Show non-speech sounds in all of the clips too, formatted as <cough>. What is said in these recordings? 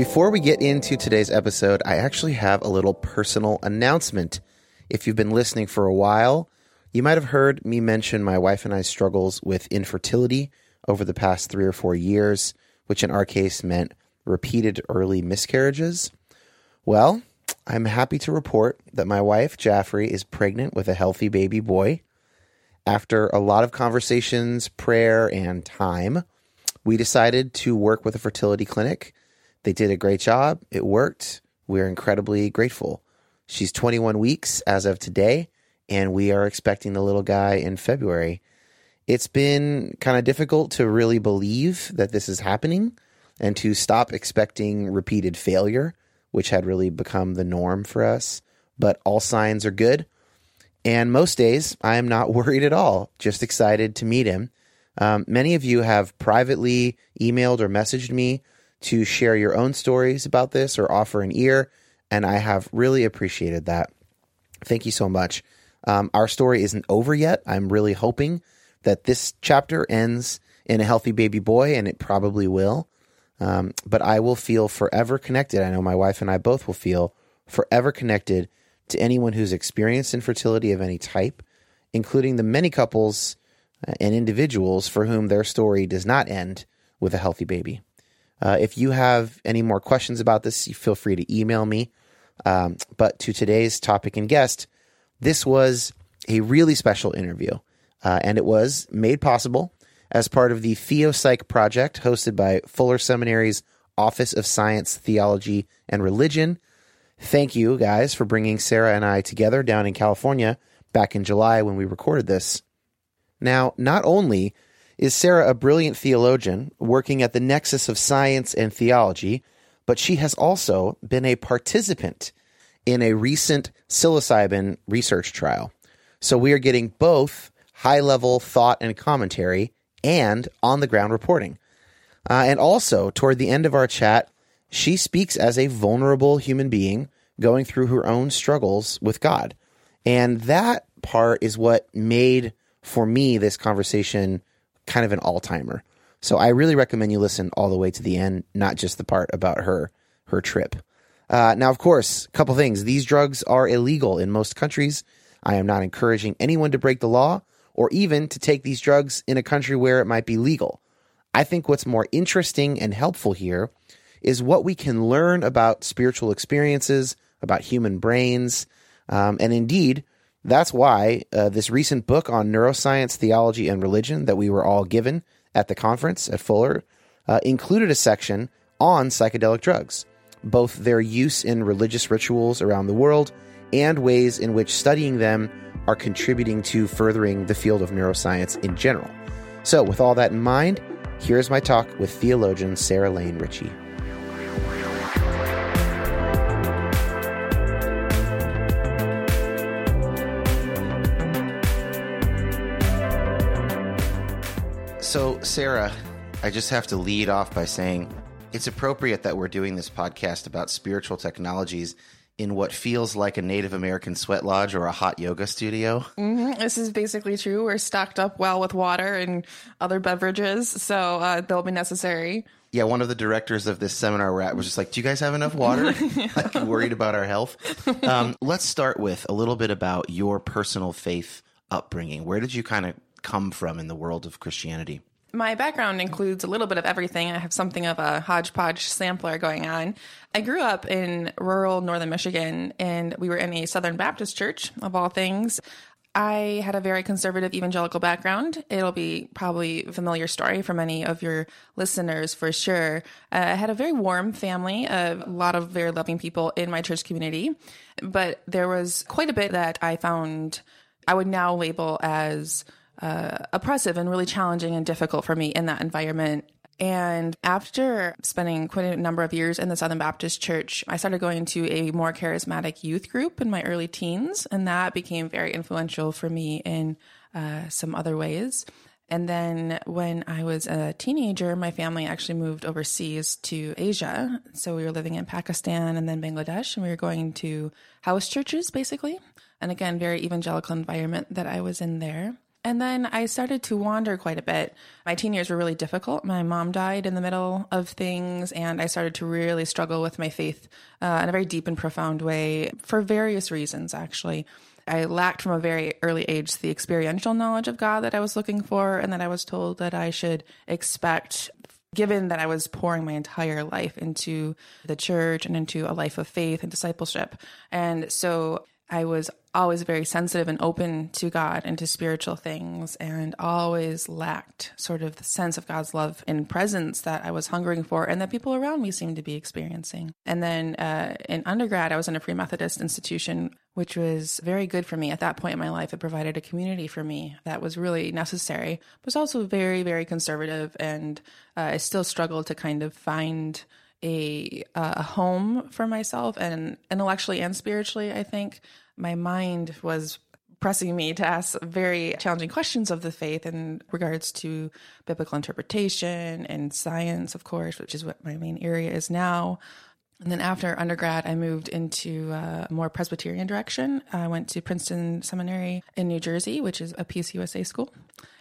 Before we get into today's episode, I actually have a little personal announcement. If you've been listening for a while, you might have heard me mention my wife and I's struggles with infertility over the past three or four years, which in our case meant repeated early miscarriages. Well, I'm happy to report that my wife, Jaffrey, is pregnant with a healthy baby boy. After a lot of conversations, prayer, and time, we decided to work with a fertility clinic they did a great job. It worked. We're incredibly grateful. She's 21 weeks as of today, and we are expecting the little guy in February. It's been kind of difficult to really believe that this is happening and to stop expecting repeated failure, which had really become the norm for us. But all signs are good. And most days, I am not <laughs> worried at all, just excited to meet him. Um, many of you have privately emailed or messaged me to share your own stories about this or offer an ear. And I have really appreciated that. Thank you so much. Um, our story isn't over yet. I'm really hoping that this chapter ends in a healthy baby boy, and it probably will. Um, but I will feel forever connected. I know my wife and I both will feel forever connected to anyone who's experienced infertility of any type, including the many couples uh, and individuals for whom their story does not end with a healthy baby. Uh, if you have any more questions about this, you feel free to email me. Um, but to today's topic and guest, this was a really special interview, uh, and it was made possible as part of the TheoPsych project hosted by Fuller Seminary's Office of Science, Theology, and Religion. Thank you guys for bringing Sarah and I together down in California back in July when we recorded this. Now, not only is Sarah a brilliant theologian working at the nexus of science and theology, but she has also been a participant in a recent psilocybin research trial. So we are getting both high level thought and commentary and on the ground reporting. Uh, and also, toward the end of our chat, she speaks as a vulnerable human being going through her own struggles with God. And that part is what made, for me, this conversation kind of an all timer. So I really recommend you listen all the way to the end, not just the part about her her trip. Uh, now, of course, a couple things. These drugs are illegal in most countries. I am not encouraging anyone to break the law or even to take these drugs in a country where it might be legal. I think what's more interesting and helpful here is what we can learn about spiritual experiences, about human brains, um, and indeed, that's why uh, this recent book on neuroscience, theology, and religion that we were all given at the conference at Fuller uh, included a section on psychedelic drugs, both their use in religious rituals around the world and ways in which studying them are contributing to furthering the field of neuroscience in general. So, with all that in mind, here's my talk with theologian Sarah Lane Ritchie. So, Sarah, I just have to lead off by saying it's appropriate that we're doing this podcast about spiritual technologies in what feels like a Native American sweat lodge or a hot yoga studio. Mm-hmm. This is basically true. We're stocked up well with water and other beverages, so uh, they'll be necessary. Yeah, one of the directors of this seminar we're at was just like, "Do you guys have enough water?" <laughs> like worried about our health. Um, let's start with a little bit about your personal faith upbringing. Where did you kind of come from in the world of Christianity? My background includes a little bit of everything. I have something of a hodgepodge sampler going on. I grew up in rural northern Michigan, and we were in a Southern Baptist church, of all things. I had a very conservative evangelical background. It'll be probably a familiar story for many of your listeners for sure. Uh, I had a very warm family, a lot of very loving people in my church community, but there was quite a bit that I found I would now label as uh, oppressive and really challenging and difficult for me in that environment. And after spending quite a number of years in the Southern Baptist Church, I started going to a more charismatic youth group in my early teens, and that became very influential for me in uh, some other ways. And then when I was a teenager, my family actually moved overseas to Asia. So we were living in Pakistan and then Bangladesh, and we were going to house churches basically. And again, very evangelical environment that I was in there. And then I started to wander quite a bit. My teen years were really difficult. My mom died in the middle of things, and I started to really struggle with my faith uh, in a very deep and profound way for various reasons, actually. I lacked from a very early age the experiential knowledge of God that I was looking for, and that I was told that I should expect given that I was pouring my entire life into the church and into a life of faith and discipleship. And so I was always very sensitive and open to God and to spiritual things, and always lacked sort of the sense of God's love and presence that I was hungering for, and that people around me seemed to be experiencing. And then uh, in undergrad, I was in a Free Methodist institution, which was very good for me at that point in my life. It provided a community for me that was really necessary, but was also very, very conservative, and uh, I still struggled to kind of find a a home for myself and intellectually and spiritually i think my mind was pressing me to ask very challenging questions of the faith in regards to biblical interpretation and science of course which is what my main area is now and then after undergrad, I moved into a more Presbyterian direction. I went to Princeton Seminary in New Jersey, which is a PCUSA school.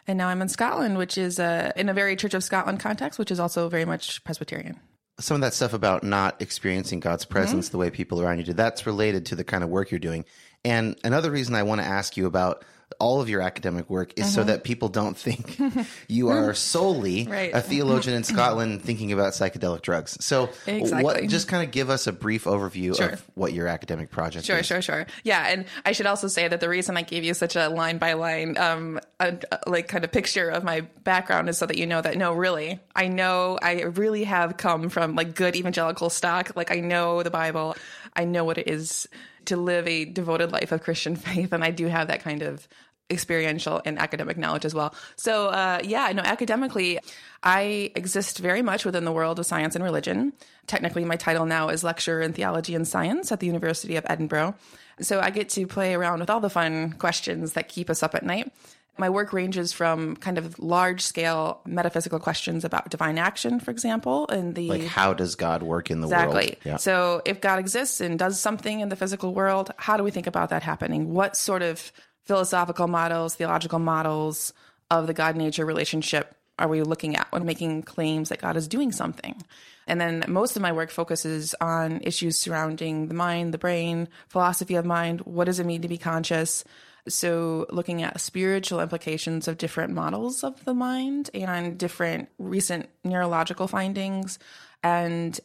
And now I'm in Scotland, which is a, in a very Church of Scotland context, which is also very much Presbyterian some of that stuff about not experiencing God's presence mm-hmm. the way people around you do, that's related to the kind of work you're doing. And another reason I want to ask you about all of your academic work is so mm-hmm. that people don't think <laughs> you are solely <laughs> right. a theologian in Scotland thinking about psychedelic drugs. So, exactly. what just kind of give us a brief overview sure. of what your academic project sure, is. Sure, sure, sure. Yeah, and I should also say that the reason I gave you such a line by line um a, a, like kind of picture of my background is so that you know that no, really, I know I really have come from like good evangelical stock. Like I know the Bible. I know what it is to live a devoted life of Christian <laughs> faith, and I do have that kind of experiential and academic knowledge as well. So, uh, yeah, no, academically, I exist very much within the world of science and religion. Technically, my title now is lecturer in theology and science at the University of Edinburgh. So I get to play around with all the fun questions that keep us up at night. My work ranges from kind of large scale metaphysical questions about divine action, for example, and the like how does God work in the exactly. world? Exactly. Yeah. So if God exists and does something in the physical world, how do we think about that happening? What sort of philosophical models, theological models of the God nature relationship are we looking at when making claims that God is doing something? And then most of my work focuses on issues surrounding the mind, the brain, philosophy of mind. What does it mean to be conscious? So, looking at spiritual implications of different models of the mind and different recent neurological findings. And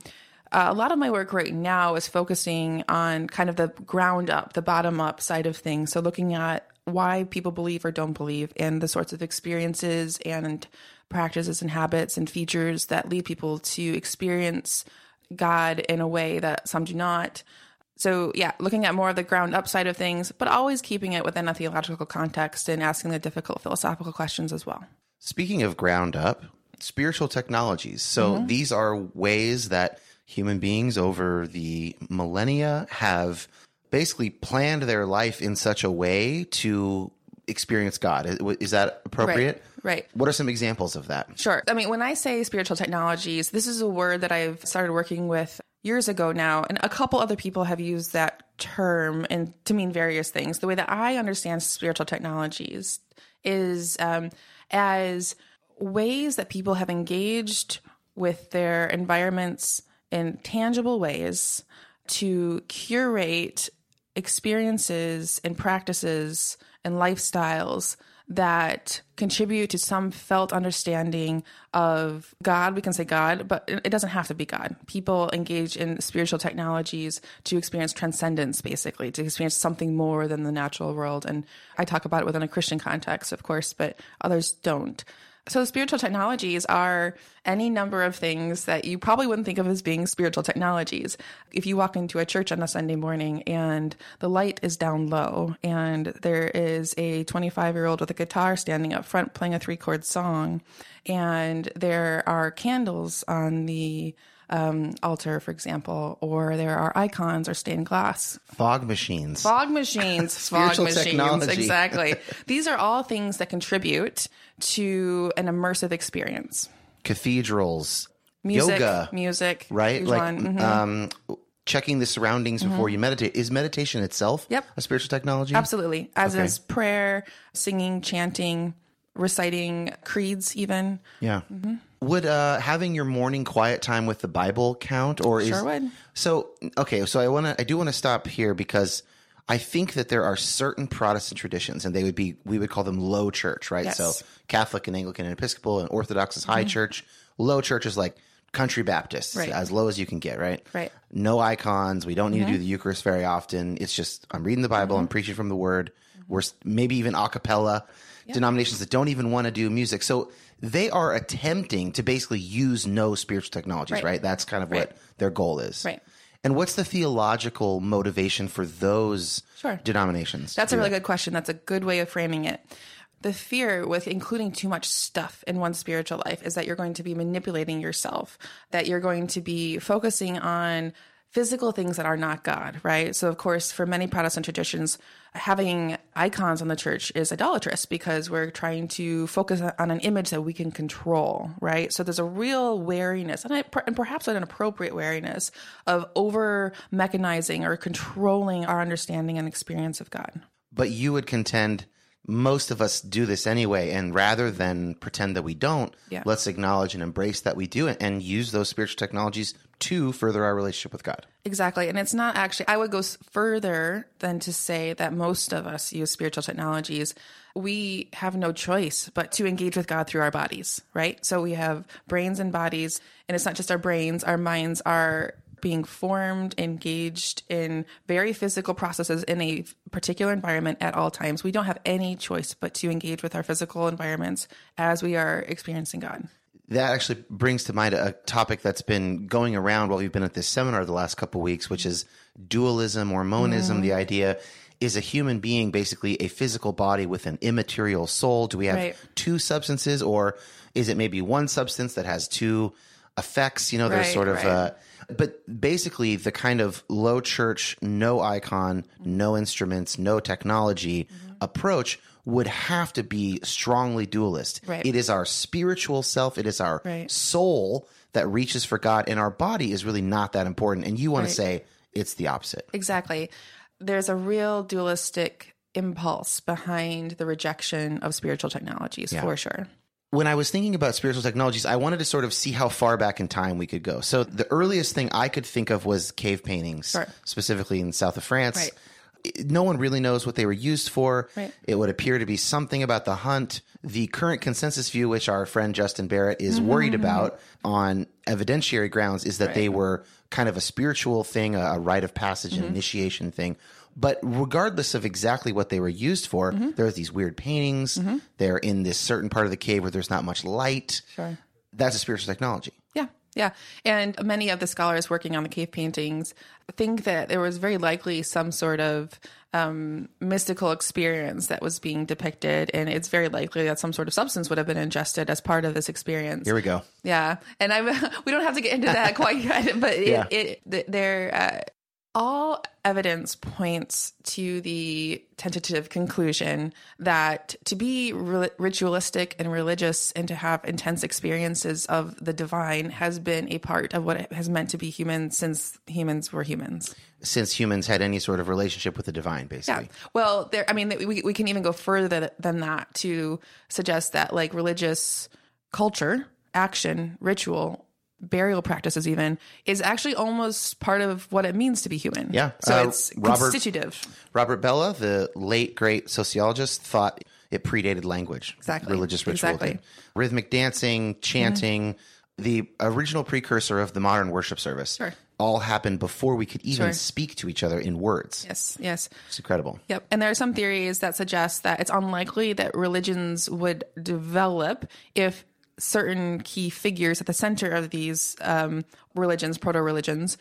uh, a lot of my work right now is focusing on kind of the ground up, the bottom up side of things. So, looking at why people believe or don't believe and the sorts of experiences and practices and habits and features that lead people to experience God in a way that some do not. So, yeah, looking at more of the ground up side of things, but always keeping it within a theological context and asking the difficult philosophical questions as well. Speaking of ground up, spiritual technologies. So, mm-hmm. these are ways that human beings over the millennia have basically planned their life in such a way to experience God. Is that appropriate? Right. right. What are some examples of that? Sure. I mean, when I say spiritual technologies, this is a word that I've started working with years ago now, and a couple other people have used that term and to mean various things. The way that I understand spiritual technologies is um, as ways that people have engaged with their environments in tangible ways to curate experiences and practices and lifestyles that contribute to some felt understanding of God. We can say God, but it doesn't have to be God. People engage in spiritual technologies to experience transcendence, basically, to experience something more than the natural world. And I talk about it within a Christian context, of course, but others don't. So, spiritual technologies are any number of things that you probably wouldn't think of as being spiritual technologies. If you walk into a church on a Sunday morning and the light is down low, and there is a 25 year old with a guitar standing up front playing a three chord song, and there are candles on the um, altar, for example, or there are icons or stained glass. Fog machines. Fog machines. <laughs> fog machines. Technology. <laughs> Exactly. These are all things that contribute to an immersive experience. Cathedrals. Music, yoga. Music. Right? Like, mm-hmm. um, checking the surroundings mm-hmm. before you meditate is meditation itself yep. a spiritual technology absolutely as okay. is prayer singing chanting reciting creeds even yeah mm-hmm. Would uh, having your morning quiet time with the Bible count, or sure is would. so? Okay, so I want to. I do want to stop here because I think that there are certain Protestant traditions, and they would be we would call them low church, right? Yes. So Catholic and Anglican and Episcopal and Orthodox is high mm-hmm. church. Low church is like country Baptists, right. as low as you can get, right? Right. No icons. We don't need mm-hmm. to do the Eucharist very often. It's just I'm reading the Bible. Mm-hmm. I'm preaching from the Word. We're maybe even a cappella. Denominations that don't even want to do music. So they are attempting to basically use no spiritual technologies, right? right? That's kind of right. what their goal is. Right. And what's the theological motivation for those sure. denominations? That's a really good question. That's a good way of framing it. The fear with including too much stuff in one's spiritual life is that you're going to be manipulating yourself, that you're going to be focusing on physical things that are not God, right? So, of course, for many Protestant traditions, having icons on the church is idolatrous because we're trying to focus on an image that we can control, right? So, there's a real wariness, and, I, and perhaps an appropriate wariness of over mechanizing or controlling our understanding and experience of God. But you would contend most of us do this anyway. And rather than pretend that we don't, yeah. let's acknowledge and embrace that we do it and use those spiritual technologies to further our relationship with God. Exactly. And it's not actually, I would go further than to say that most of us use spiritual technologies. We have no choice but to engage with God through our bodies, right? So we have brains and bodies, and it's not just our brains, our minds are being formed, engaged in very physical processes in a particular environment at all times. We don't have any choice but to engage with our physical environments as we are experiencing God. That actually brings to mind a topic that's been going around while we've been at this seminar the last couple weeks, which is dualism or monism. Mm. The idea is a human being basically a physical body with an immaterial soul? Do we have right. two substances, or is it maybe one substance that has two effects? You know, there's right, sort of right. a but basically, the kind of low church, no icon, no instruments, no technology mm-hmm. approach would have to be strongly dualist. Right. It is our spiritual self, it is our right. soul that reaches for God, and our body is really not that important. And you want right. to say it's the opposite. Exactly. There's a real dualistic impulse behind the rejection of spiritual technologies, yeah. for sure when I was thinking about spiritual technologies, I wanted to sort of see how far back in time we could go. So the earliest thing I could think of was cave paintings, Sure. specifically in south of France. Right. No one really knows what they were used for. Right. It would appear to be something about the hunt. The current consensus view, which our friend Justin Barrett is Mm-hmm. worried about on evidentiary grounds, is that they were kind of a spiritual thing, a, a rite of passage, Mm-hmm. an initiation thing. But regardless of exactly what they were used for, Mm-hmm. there's these weird paintings. They're in this certain part of the cave where there's not much light. Sure. That's a spiritual technology. Yeah. And many of the scholars working on the cave paintings think that there was very likely some sort of um, mystical experience that was being depicted. And it's very likely that some sort of substance would have been ingested as part of this experience. Here we go. Yeah, and I <laughs> we don't have to get into that quite yet, but it, Yeah. it th- there uh, all evidence points to the tentative conclusion that to be ri- ritualistic and religious and to have intense experiences of the divine has been a part of what it has meant to be human since humans were humans. Since humans had any sort of relationship with the divine, basically. Yeah. Well, there. I mean, we we can even go further than that to suggest that like religious culture, action, ritual, burial practices, even is actually almost part of what it means to be human. Yeah. So Uh, it's Robert- constitutive. Robert Bellah, the late great sociologist, thought it predated language. Exactly. Religious ritual. Exactly. did. Rhythmic dancing, chanting, the original precursor of the modern worship service. Sure. All happened before we could even Sure. speak to each other in words. Yes. Yes. It's incredible. Yep. And there are some theories that suggest that it's unlikely that religions would develop if certain key figures at the center of these um, religions, proto religions,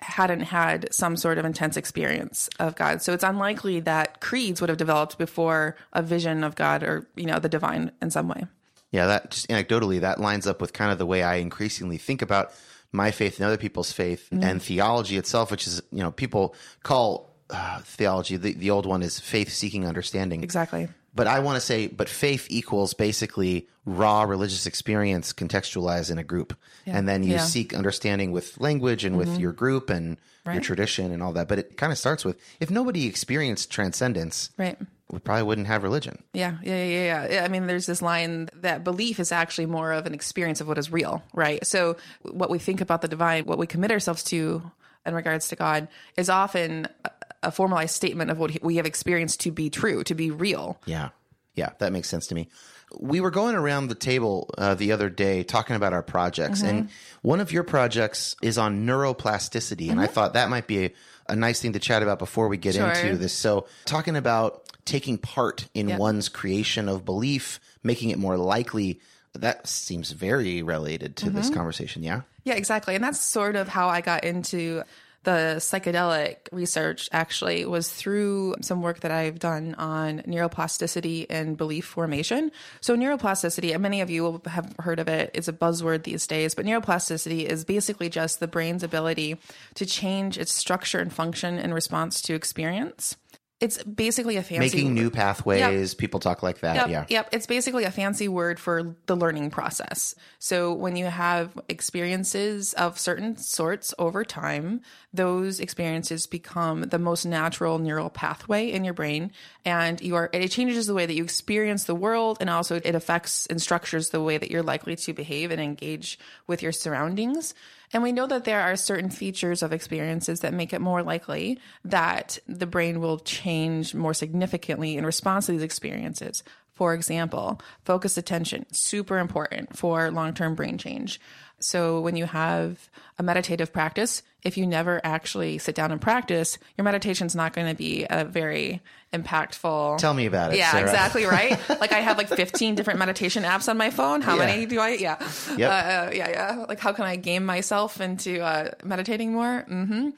hadn't had some sort of intense experience of God. So it's unlikely that creeds would have developed before a vision of God or, you know, the divine in some way. Yeah, that just anecdotally, that lines up with kind of the way I increasingly think about my faith and other people's faith Mm-hmm. and theology itself, which is, you know, people call uh, theology, the, the old one is faith seeking understanding. Exactly. But I want to say, but faith equals basically raw religious experience contextualized in a group. And then you Yeah. Mm-hmm. seek understanding with language and with your group and your tradition and all that. But it kind of starts with if nobody experienced transcendence, Right. we probably wouldn't have religion. Yeah, yeah, yeah, yeah, yeah. I mean, there's this line that belief is actually more of an experience of what is real, right? So, what we think about the divine, what we commit ourselves to in regards to God, is often a- formalized statement of what we have experienced to be true, to be real. Yeah. Yeah, that makes sense to me. We were going around the table uh, the other day talking about our projects, Mm-hmm. and one of your projects is on neuroplasticity. And I thought that might be a, a nice thing to chat about before we get Mm-hmm. Sure. into this. So, talking about taking part in Yep. one's creation of belief, making it more likely, that seems very related to Mm-hmm. this conversation. Yeah. Yeah, exactly. And that's sort of how I got into the psychedelic research actually was through some work that I've done on neuroplasticity and belief formation. So neuroplasticity, and many of you will have heard of it, it's a buzzword these days, but neuroplasticity is basically just the brain's ability to change its structure and function in response to experience. It's basically a fancy Making new pathways, people talk like that. Yep, yeah. Yep. It's basically a fancy word for the learning process. So when you have experiences of certain sorts over time, those experiences become the most natural neural pathway in your brain. And you are, it changes the way that you experience the world. And also it affects and structures the way that you're likely to behave and engage with your surroundings. And we know that there are certain features of experiences that make it more likely that the brain will change more significantly in response to these experiences. For example, focused attention, super important for long term brain change. So when you have a meditative practice, if you never actually sit down and practice, your meditation's not going to be a very impactful. Tell me about it. Yeah, Sarah. exactly right. <laughs> like I have like 15 different meditation apps on my phone. How Yeah. many do I? Yeah. Yep. Uh, yeah, yeah. Like how can I game myself into uh, meditating more? hmm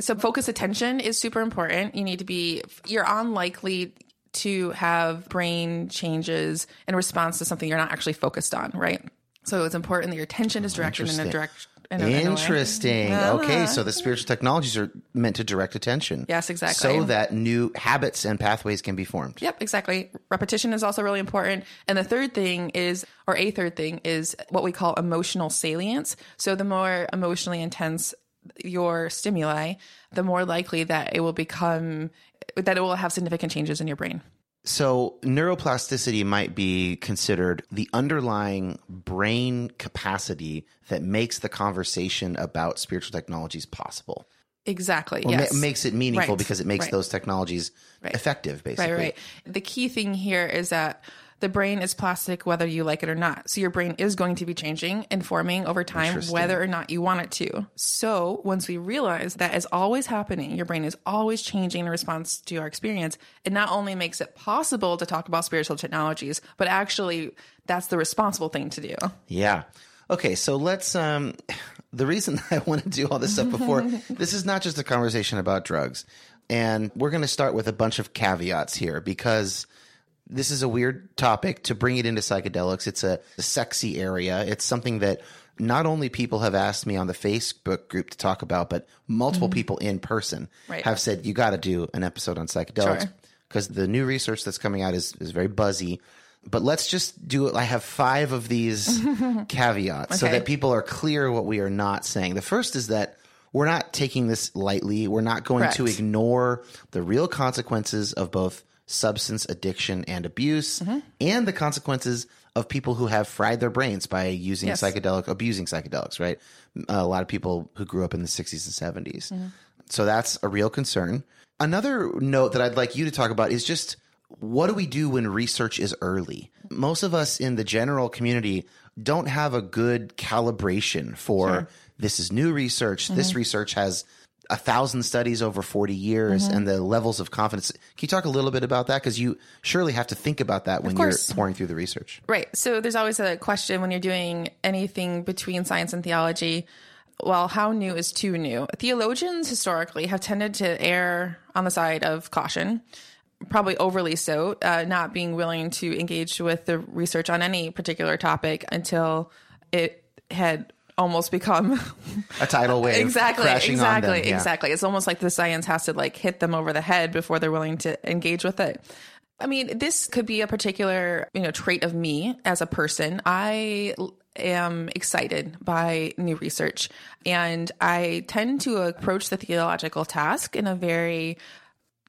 So focus attention is super important. You need to be. You're unlikely to have brain changes in response to something you're not actually focused on, right? So it's important that your attention is directed in a direction. In a, in a. Interesting. Uh-huh. Okay, so the spiritual technologies are meant to direct attention. Yes, exactly. So that new habits and pathways can be formed. Yep, exactly. Repetition is also really important. And the third thing is, or a third thing is what we call emotional salience. So the more emotionally intense your stimuli, the more likely that it will become, that it will have significant changes in your brain. So, neuroplasticity might be considered the underlying brain capacity that makes the conversation about spiritual technologies possible. Exactly. Or yes. ma- makes it meaningful Right, because it makes right. those technologies effective, basically. Right, right. The key thing here is that the brain is plastic whether you like it or not. So your brain is going to be changing and forming over time whether or not you want it to. So once we realize that is always happening, your brain is always changing in response to our experience, it not only makes it possible to talk about spiritual technologies, but actually that's the responsible thing to do. Yeah. Okay, so let's um the reason <laughs> I want to do all this stuff before <laughs> this is not just a conversation about drugs. And we're going to start with a bunch of caveats here because this is a weird topic to bring it into psychedelics. It's a, a sexy area. It's something that not only people have asked me on the Facebook group to talk about, but multiple mm-hmm. people in person Right. have said you got to do an episode on psychedelics Sure. because the new research that's coming out is, is very buzzy. But let's just do it. I have five of these <laughs> caveats so that people are clear what we are not saying. The first is that we're not taking this lightly. We're not going to ignore the real consequences of both substance addiction and abuse Mm-hmm. and the consequences of people who have fried their brains by using Yes. psychedelic, abusing psychedelics, right? A lot of people who grew up in the 60s and 70s. Mm-hmm. So that's a real concern. Another note that I'd like you to talk about is just what do we do when research is early? Most of us in the general community don't have a good calibration for this is new research. This Mm-hmm. research has a thousand studies over 40 years Mm-hmm. and the levels of confidence. Can you talk a little bit about that? Because you surely have to think about that when you're pouring through the research. Right. So there's always a question when you're doing anything between science and theology. Well, how new is too new? Theologians historically have tended to err on the side of caution, probably overly so, uh, not being willing to engage with the research on any particular topic until it had almost become A tidal wave exactly crashing exactly on them. Yeah. exactly it's almost like the science has to like hit them over the head before they're willing to engage with it i mean this could be a particular you know trait of me as a person I am excited by new research and i tend to approach the theological task in a very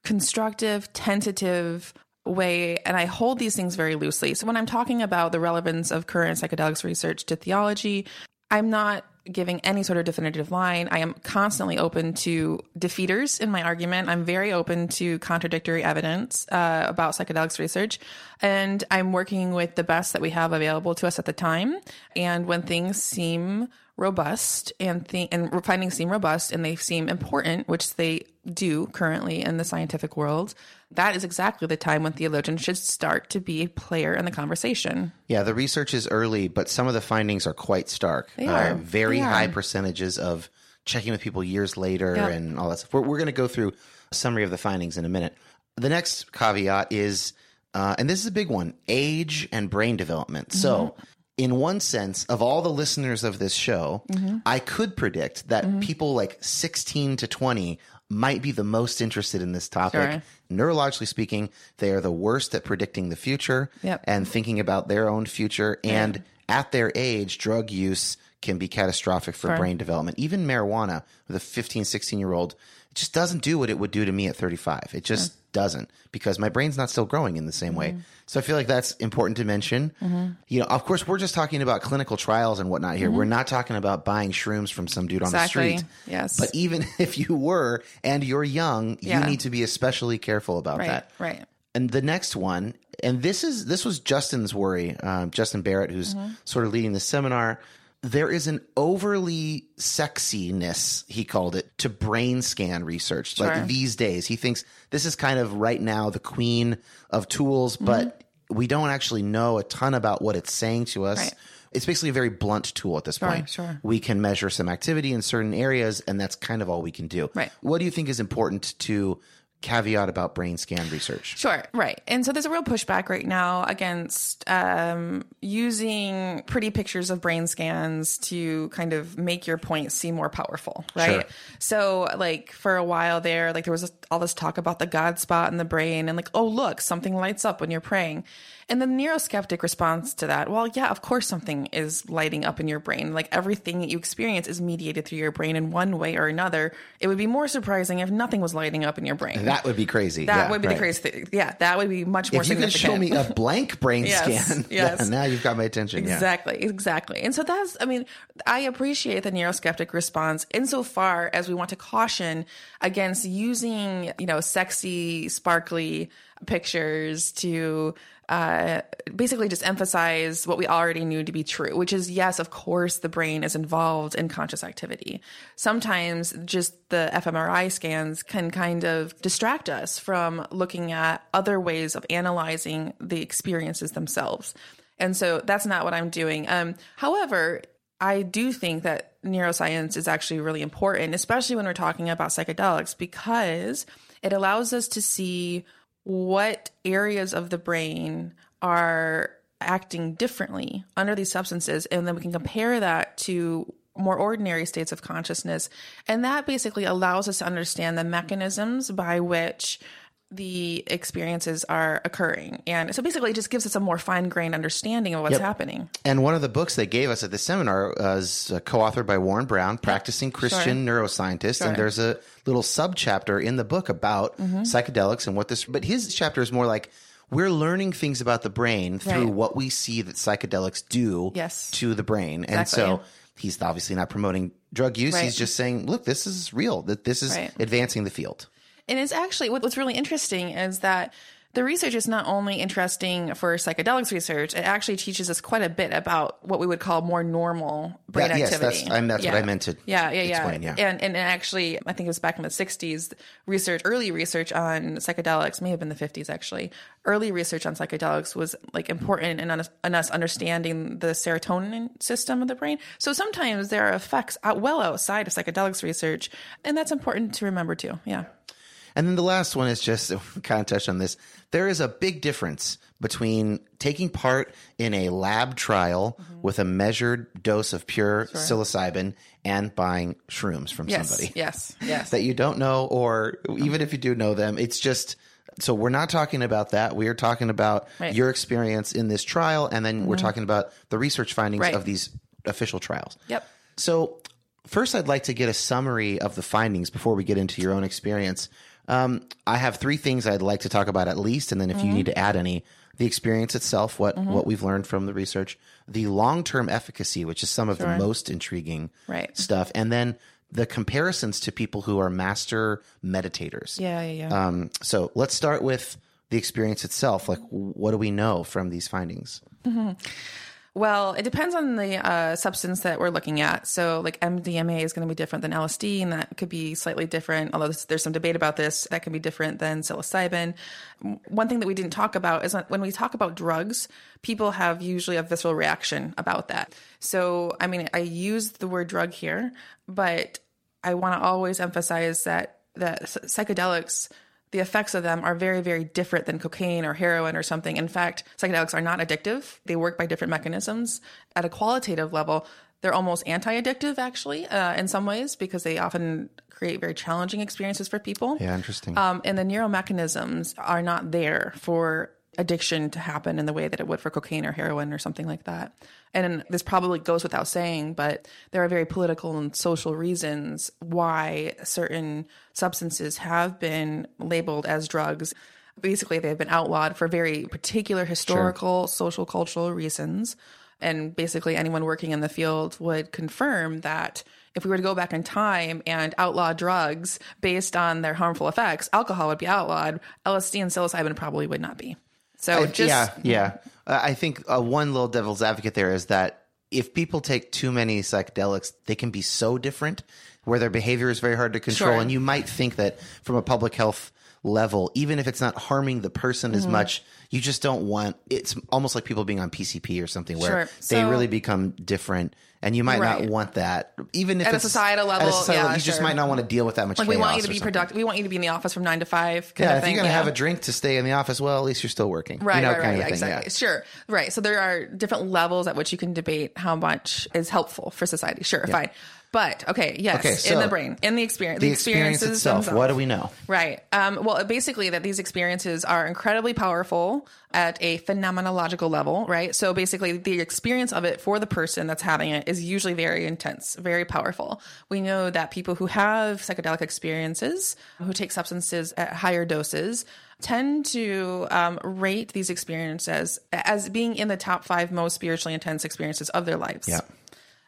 constructive, tentative way, and I hold these things very loosely. So when I'm talking about the relevance of current psychedelics research to theology, I'm not giving any sort of definitive line. I am constantly open to defeaters in my argument. I'm very open to contradictory evidence uh, about psychedelics research. And I'm working with the best that we have available to us at the time. And when things seem robust and th- and findings seem robust and they seem important, which they do currently in the scientific world, that is exactly the time when theologians should start to be a player in the conversation. Yeah, the research is early, but some of the findings are quite stark. They Uh, are. very They are. high percentages of checking with people years later Yeah. and all that stuff. We're, we're going to go through a summary of the findings in a minute. The next caveat is, uh, and this is a big one age and brain development. So, Mm-hmm. In one sense, of all the listeners of this show, Mm-hmm. I could predict that people like 16 to 20 might be the most interested in this topic. Sure. Neurologically speaking, they are the worst at predicting the future Yep. and thinking about their own future. And at their age, drug use can be catastrophic for Sure. brain development. Even marijuana with a 15, 16 year old, it just doesn't do what it would do to me at 35. It just doesn't because my brain's not still growing in the same way. Mm-hmm. So I feel like that's important to mention. You know, of course, we're just talking about clinical trials and whatnot here. We're not talking about buying shrooms from some dude on Mm-hmm. The street. Yes. But even <laughs> if you were and you're young, Yeah. you need to be especially careful about Right, that. right. And the next one, and this is this was Justin's worry, um, Justin Barrett, who's Mm-hmm. sort of leading the seminar. There is an overly sexiness, he called it, to brain scan research. Sure. Like these days, he thinks this is kind of right now the queen of tools, Mm-hmm. but we don't actually know a ton about what it's saying to us. Right. It's basically a very blunt tool at this point. sure. We can measure some activity in certain areas, and that's kind of all we can do. Right. What do you think is important to caveat about brain scan research? Sure, right. And so there's a real pushback right now against um, using pretty pictures of brain scans to kind of make your point seem more powerful, right? Sure. So, like, for a while there, like, there was all this talk about the God spot in the brain and, like, oh, look, something lights up when you're praying. And the neuroskeptic response to that, well, yeah, of course something is lighting up in your brain. Like everything that you experience is mediated through your brain in one way or another. It would be more surprising if nothing was lighting up in your brain. That would be crazy. That Yeah, would be right. the crazy thing. Yeah, that would be much more If you could show me a blank brain <laughs> Yes, scan, <laughs> yes. And now you've got my attention. Yeah. Exactly, exactly. And so that's, I mean, I appreciate the neuroskeptic response insofar as we want to caution against using, you know, sexy, sparkly pictures to uh, basically just emphasize what we already knew to be true, which is yes, of course, the brain is involved in conscious activity. Sometimes just the fMRI scans can kind of distract us from looking at other ways of analyzing the experiences themselves. And so that's not what I'm doing. Um, however, I do think that neuroscience is actually really important, especially when we're talking about psychedelics, because it allows us to see what areas of the brain are acting differently under these substances. And then we can compare that to more ordinary states of consciousness. And that basically allows us to understand the mechanisms by which the experiences are occurring. And so basically, it just gives us a more fine grained understanding of what's Yep. happening. And one of the books they gave us at the seminar was uh, co-authored by Warren Brown, practicing Christian neuroscientist. And there's a little sub chapter in the book about Mm-hmm. psychedelics and what this. But his chapter is more like we're learning things about the brain through Right. what we see that psychedelics do Yes. to the brain. And so he's obviously not promoting drug use. Right. He's just saying, look, this is real. That this is Right. advancing the field. And it's actually what's really interesting is that the research is not only interesting for psychedelics research, it actually teaches us quite a bit about what we would call more normal brain Yeah, yes, activity. that's- I'm- that's what I meant to yeah, yeah, yeah. explain, yeah. And and actually, I think it was back in the '60s. Research, early research on psychedelics, may have been the '50s actually. Early research on psychedelics was like important in us, in us understanding the serotonin system of the brain. So sometimes there are effects out well outside of psychedelics research, and that's important to remember too. Yeah. And then the last one is just <laughs> kind of touched on this. There is a big difference between taking part in a lab trial Mm-hmm. with a measured dose of pure psilocybin and buying shrooms from Yes. somebody Yes. Yes. that you don't know, or even if you do know them, it's just. So we're not talking about that. We are talking about Right. Mm-hmm. your experience in this trial, and then we're talking about the research findings Right. of these official trials. Yep. So, first, I'd like to get a summary of the findings before we get into your own experience. Um, I have three things I'd like to talk about at least, and then if you need to add any, the experience itself, what what we've learned from the research, the long term efficacy, which is some of the most intriguing Right. stuff, and then the comparisons to people who are master meditators. Yeah, yeah, yeah. Um, so let's start with the experience itself. Like, what do we know from these findings? Well, it depends on the uh, substance that we're looking at. So, like MDMA is going to be different than LSD, and that could be slightly different. Although there's, some debate about this, that can be different than psilocybin. One thing that we didn't talk about is when we talk about drugs, people have usually a visceral reaction about that. So, I mean, I use the word drug here, but I want to always emphasize that that psychedelics the effects of them are very, very different than cocaine or heroin or something. In fact, psychedelics are not addictive. They work by different mechanisms. At a qualitative level, they're almost anti addictive, actually, uh, in some ways, because they often create very challenging experiences for people. Yeah, interesting. Um, and the neuromechanisms are not there for addiction to happen in the way that it would for cocaine or heroin or something like that. And this probably goes without saying, but there are very political and social reasons why certain substances have been labeled as drugs. Basically, they've been outlawed for very particular historical, social, cultural reasons. And basically, anyone working in the field would confirm that if we were to go back in time and outlaw drugs based on their harmful effects, alcohol would be outlawed. LSD and psilocybin probably would not be. So I- just yeah, yeah. Uh, I think uh, one little devil's advocate there is that if people take too many psychedelics, they can be so different where their behavior is very hard to control. Sure. And you might think that from a public health level, even if it's not harming the person Mm-hmm. as much, you just don't want it's almost like people being on PCP or something where Sure. they So- really become different. And you might Right. not want that, even if At a societal at a level, societal yeah, you just might not want to deal with that much. like we want you to be productive. We want you to be in the office from nine to five. Kind Yeah, of if thing. you're gonna yeah. have a drink to stay in the office, well, at least you're still working. Right, you know, right, kind right, of thing. exactly. Sure, right. So there are different levels at which you can debate how much is helpful for society. Sure, fine. But okay, yes, Okay, in the brain, in the experience, The experience experiences itself. themselves. What do we know? Right. Um, well, basically, that these experiences are incredibly powerful at a phenomenological level, right? So basically, the experience of it for the person that's having it is usually very intense, very powerful. We know that people who have psychedelic experiences, who take substances at higher doses, tend to um, rate these experiences as being in the top five most spiritually intense experiences of their lives Yeah.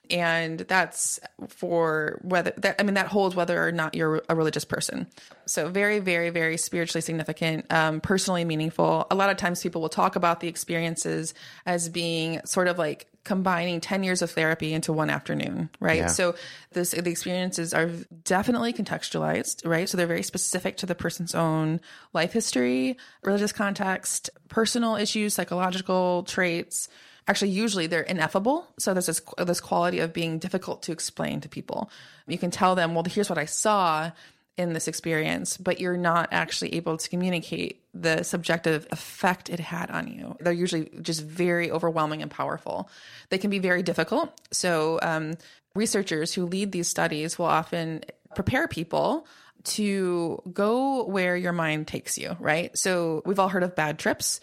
And that's for whether that I mean that holds whether or not you're a religious person. So very, very, very spiritually significant, um, personally meaningful. A lot of times people will talk about the experiences as being sort of like combining 10 years of therapy into one afternoon, right? Yeah. So this the experiences are definitely contextualized, right? So they're very specific to the person's own life history, religious context, personal issues, psychological traits actually usually they're ineffable. So there's this this quality of being difficult to explain to people. You can tell them well here's what i saw in this experience but you're not actually able to communicate the subjective effect it had on you. They're usually just very overwhelming and powerful. They can be very difficult. So um, researchers who lead these studies will often prepare people to go where your mind takes you, right? So we've all heard of bad trips.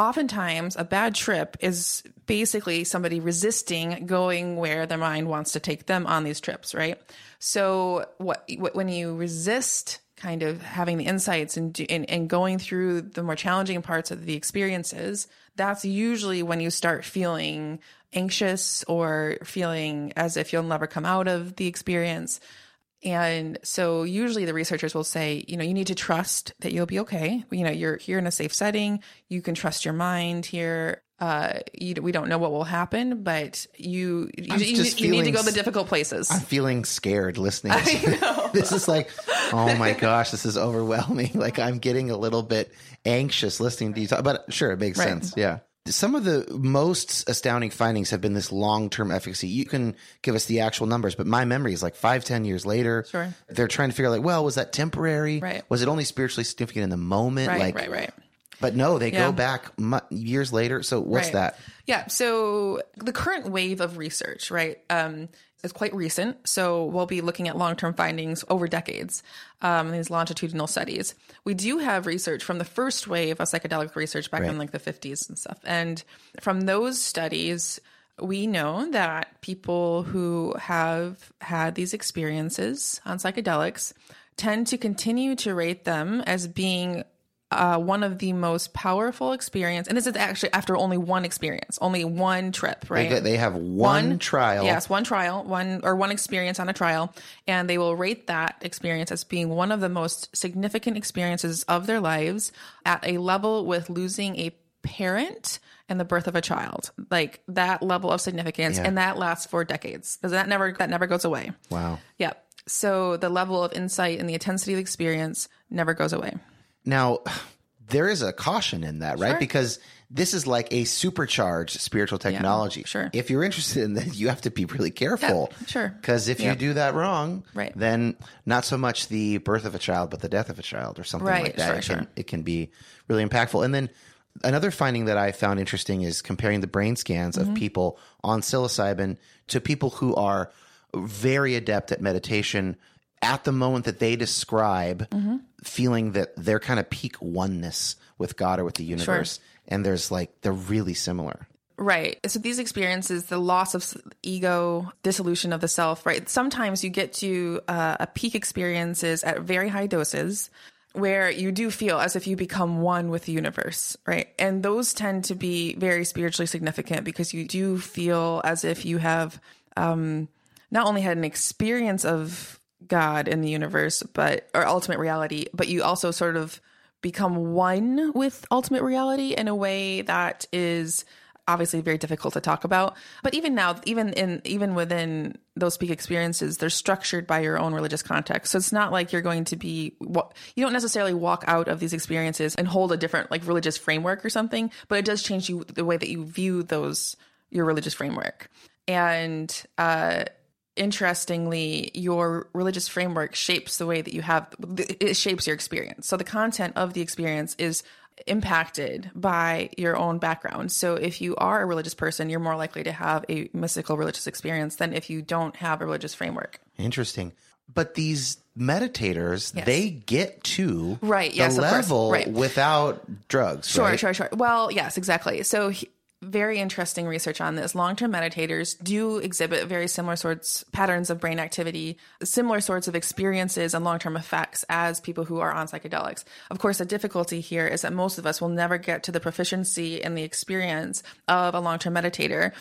Oftentimes, a bad trip is basically somebody resisting going where their mind wants to take them on these trips, right? So, what when you resist kind of having the insights and, do, and and going through the more challenging parts of the experiences, that's usually when you start feeling anxious or feeling as if you'll never come out of the experience. And so usually the researchers will say, you know, you need to trust that you'll be okay. You know, you're here in a safe setting. You can trust your mind here. Uh, you, we don't know what will happen, but you you, you, you need to go the difficult places. I'm feeling scared listening. <laughs> To <laughs> this is like, oh my gosh, this is overwhelming. <laughs> Like I'm getting a little bit anxious listening to you talk. But sure, it makes Right. sense. Yeah. Some of the most astounding findings have been this long-term efficacy. You can give us the actual numbers, but my memory is like five, ten years later. Sure. They're trying to figure out like, well, was that temporary? Right. Was it only spiritually significant in the moment? right, like, right, right. But no, they Yeah. go back mu- years later. So what's Right. that? Yeah. So the current wave of research, right, um, is quite recent. So we'll be looking at long term findings over decades, um, these longitudinal studies. We do have research from the first wave of psychedelic research back in like the 50s and stuff. And from those studies, we know that people who have had these experiences on psychedelics tend to continue to rate them as being uh, one of the most powerful experience, and this is actually after only one experience, only one trip, right? get, they have one, trial. Yes, one trial, one or one experience on a trial, and they will rate that experience as being one of the most significant experiences of their lives at a level with losing a parent and the birth of a child. Like that level of significance, Yeah. and that lasts for decades. because That never that never goes away. Wow. Yeah. So the level of insight and the intensity of the experience never goes away. Now, there is a caution in that, right? Sure. Because this is like a supercharged spiritual technology. sure. If you're interested in that, you have to be really careful. Yeah, sure. Because if Yeah. you do that wrong, Right. then not so much the birth of a child, but the death of a child or something Right, like that. sure, it, can, sure. it can be really impactful. And then another finding that I found interesting is comparing the brain scans Mm-hmm. of people on psilocybin to people who are very adept at meditation at the moment that they describe Mm-hmm. feeling that they're kind of peak oneness with God or with the universe. And there's like, they're really similar. Right. So these experiences, the loss of ego, dissolution of the self, right? Sometimes you get to uh, a peak experiences at very high doses where you do feel as if you become one with the universe, right? And those tend to be very spiritually significant because you do feel as if you have um, not only had an experience of God in the universe, but or ultimate reality, but you also sort of become one with ultimate reality in a way that is obviously very difficult to talk about. But even now even in even within those peak experiences they're structured by your own religious context. So it's not like you're going to be you don't necessarily walk out of these experiences and hold a different like religious framework or something but it does change you the way that you view those your religious framework. And uh interestingly your religious framework shapes the way that you have it shapes your experience so the content of the experience is impacted by your own background. So if you are a religious person, you're more likely to have a mystical religious experience than if you don't have a religious framework. Interesting. But these meditators, Yes. they get to Right, yes, level right. without drugs. Sure, right? sure, sure. Well, yes, exactly. So, he- very interesting research on this. Long term meditators do exhibit very similar sorts patterns of brain activity, similar sorts of experiences and long term effects as people who are on psychedelics. Of course, the difficulty here is that most of us will never get to the proficiency and the experience of a long term meditator.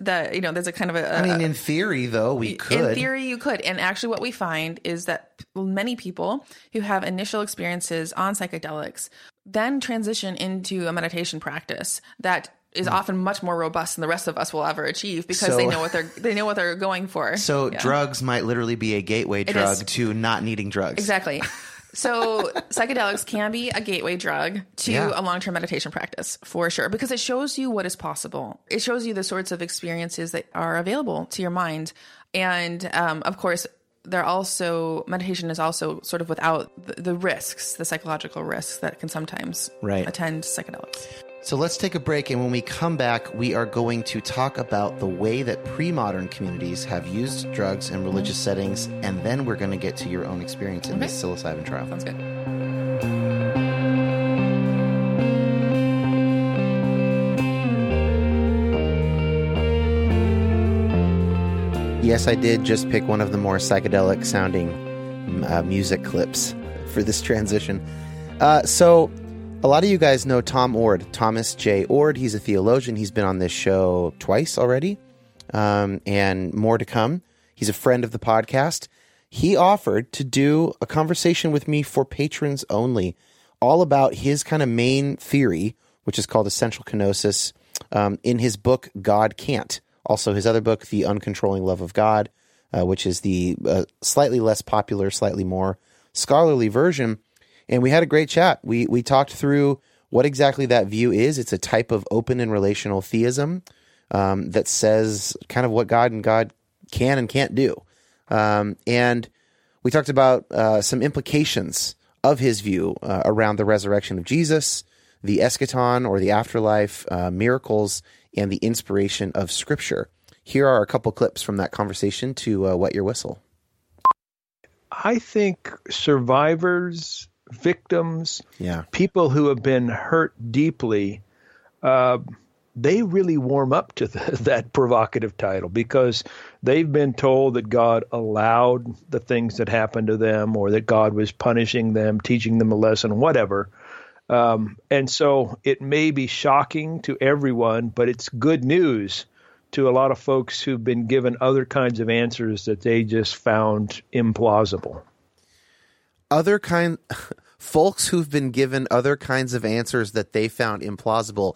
That you know, there's a kind of a, I mean, in theory, though, we could. in theory, you could. And actually, what we find is that many people who have initial experiences on psychedelics then transition into a meditation practice that is often much more robust than the rest of us will ever achieve because Hmm. So- they know what they're they know what they're going for. <laughs> so Yeah. drugs might literally be a gateway drug is. to not needing drugs. Exactly. <laughs> So psychedelics can be a gateway drug to Yeah. a long-term meditation practice for sure because it shows you what is possible. It shows you the sorts of experiences that are available to your mind, and um, of course, they're also meditation is also sort of without the, the risks, the psychological risks that can sometimes Right. attend psychedelics. So let's take a break, and when we come back, we are going to talk about the way that pre modern communities have used drugs in religious settings, and then we're going to get to your own experience in this psilocybin trial. Sounds good. Yes, I did just pick one of the more psychedelic sounding uh, music clips for this transition. Uh, so, a lot of you guys know Tom Oord, Thomas J. Oord. He's a theologian. He's been on this show twice already, um, and more to come. He's a friend of the podcast. He offered to do a conversation with me for patrons only, all about his kind of main theory, which is called essential kenosis, um, in his book God Can't. Also, his other book, The Uncontrolling Love of God, uh, which is the uh, slightly less popular, slightly more scholarly version. And we had a great chat. We we talked through what exactly that view is. It's a type of open and relational theism um, that says kind of what God and God can and can't do. Um, and we talked about uh, some implications of his view uh, around the resurrection of Jesus, the eschaton or the afterlife, uh, miracles, and the inspiration of Scripture. Here are a couple clips from that conversation to uh, wet your whistle. I think survivors, victims, Yeah. people who have been hurt deeply, uh, they really warm up to the, <laughs> that provocative title because they've been told that God allowed the things that happened to them or that God was punishing them, teaching them a lesson, whatever. Um, and so it may be shocking to everyone, but it's good news to a lot of folks who've been given other kinds of answers that they just found implausible. Other kind <laughs> folks who've been given other kinds of answers that they found implausible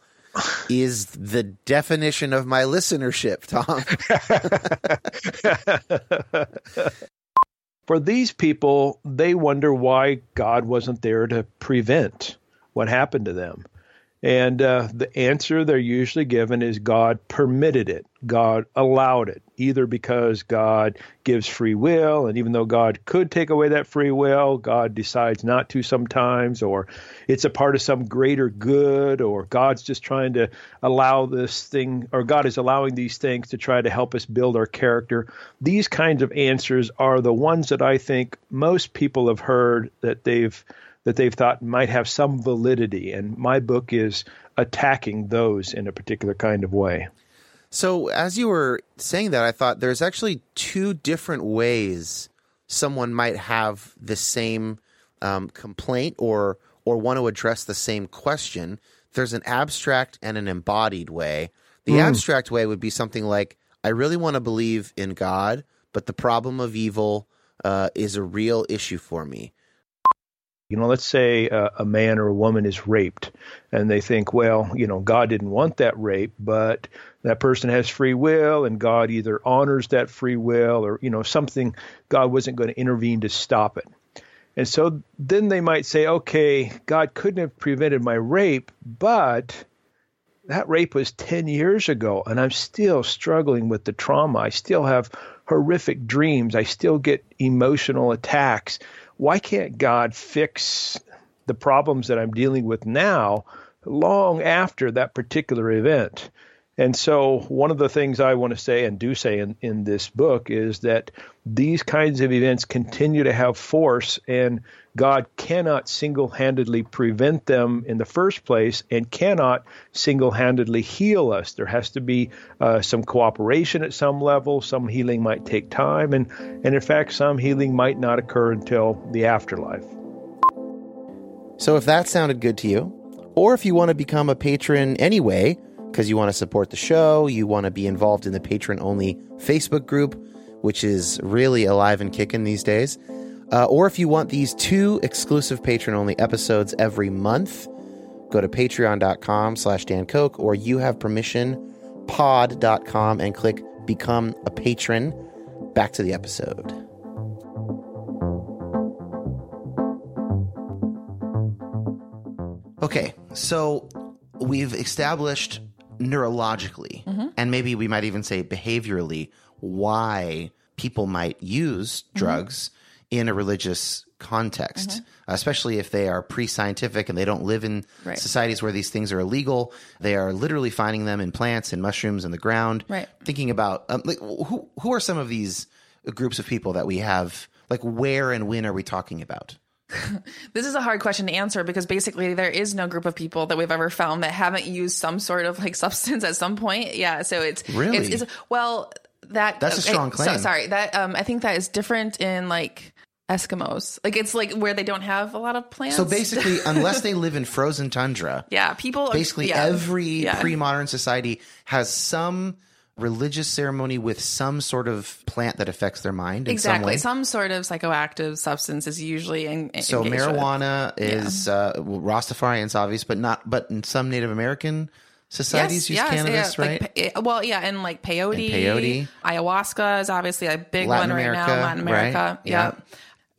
is the definition of my listenership, Tom. <laughs> For these people, they wonder why God wasn't there to prevent what happened to them. And uh, the answer they're usually given is God permitted it, God allowed it, either because God gives free will, and even though God could take away that free will, God decides not to sometimes, or it's a part of some greater good, or God's just trying to allow this thing, or God is allowing these things to try to help us build our character. These kinds of answers are the ones that I think most people have heard that they've that they've thought might have some validity. And my book is attacking those in a particular kind of way. So, as you were saying that, I thought there's actually two different ways someone might have the same um, complaint or or want to address the same question. There's an abstract and an embodied way. The abstract way would be something like, "I really want to believe in God, but the problem of evil uh, is a real issue for me." You know, let's say uh, a man or a woman is raped, and they think, well, you know, God didn't want that rape, but that person has free will, and God either honors that free will or, you know, something, God wasn't going to intervene to stop it. And so then they might say, okay, God couldn't have prevented my rape, but that rape was 10 years ago, and I'm still struggling with the trauma. I still have horrific dreams. I still get emotional attacks why can't God fix the problems that I'm dealing with now long after that particular event. And so, one of the things I want to say and do say in, in this book is that these kinds of events continue to have force, and God cannot single handedly prevent them in the first place and cannot single handedly heal us. There has to be uh, some cooperation at some level. Some healing might take time, and, and in fact, some healing might not occur until the afterlife. So, if that sounded good to you, or if you want to become a patron anyway, because you want to support the show, you want to be involved in the patron only Facebook group, which is really alive and kicking these days. Uh, or if you want these two exclusive patron only episodes every month, go to patreon.com slash Dan Koch or you have permission pod.com and click become a patron. Back to the episode. Okay, so we've established neurologically, mm-hmm. and maybe we might even say behaviorally, why people might use mm-hmm. drugs in a religious context, mm-hmm. especially if they are pre scientific and they don't live in Right. societies where these things are illegal. They are literally finding them in plants and mushrooms in the ground. Right. Thinking about um, like, who, who are some of these groups of people that we have? Like, where and when are we talking about? <laughs> This is a hard question to answer because basically there is no group of people that we've ever found that haven't used some sort of like <laughs> substance at some point. Yeah, so it's Really? it's, it's well that That's a strong so- claim. sorry, that um I think that is different in like Eskimos. Like it's like where they don't have a lot of plants. So basically, <laughs> unless they live in frozen tundra, yeah, people are- basically yeah, every yeah. pre-modern society has some religious ceremony with some sort of plant that affects their mind in exactly some way. some sort of psychoactive substance is usually in, in- so engaged with. marijuana is uh, well, Rastafarians, obvious, but not. But in some Native American societies, use yes, cannabis, yeah, right? Like, well, yeah, and like peyote, And peyote. ayahuasca is obviously a big Latin one right America, now. Latin America, right? yeah.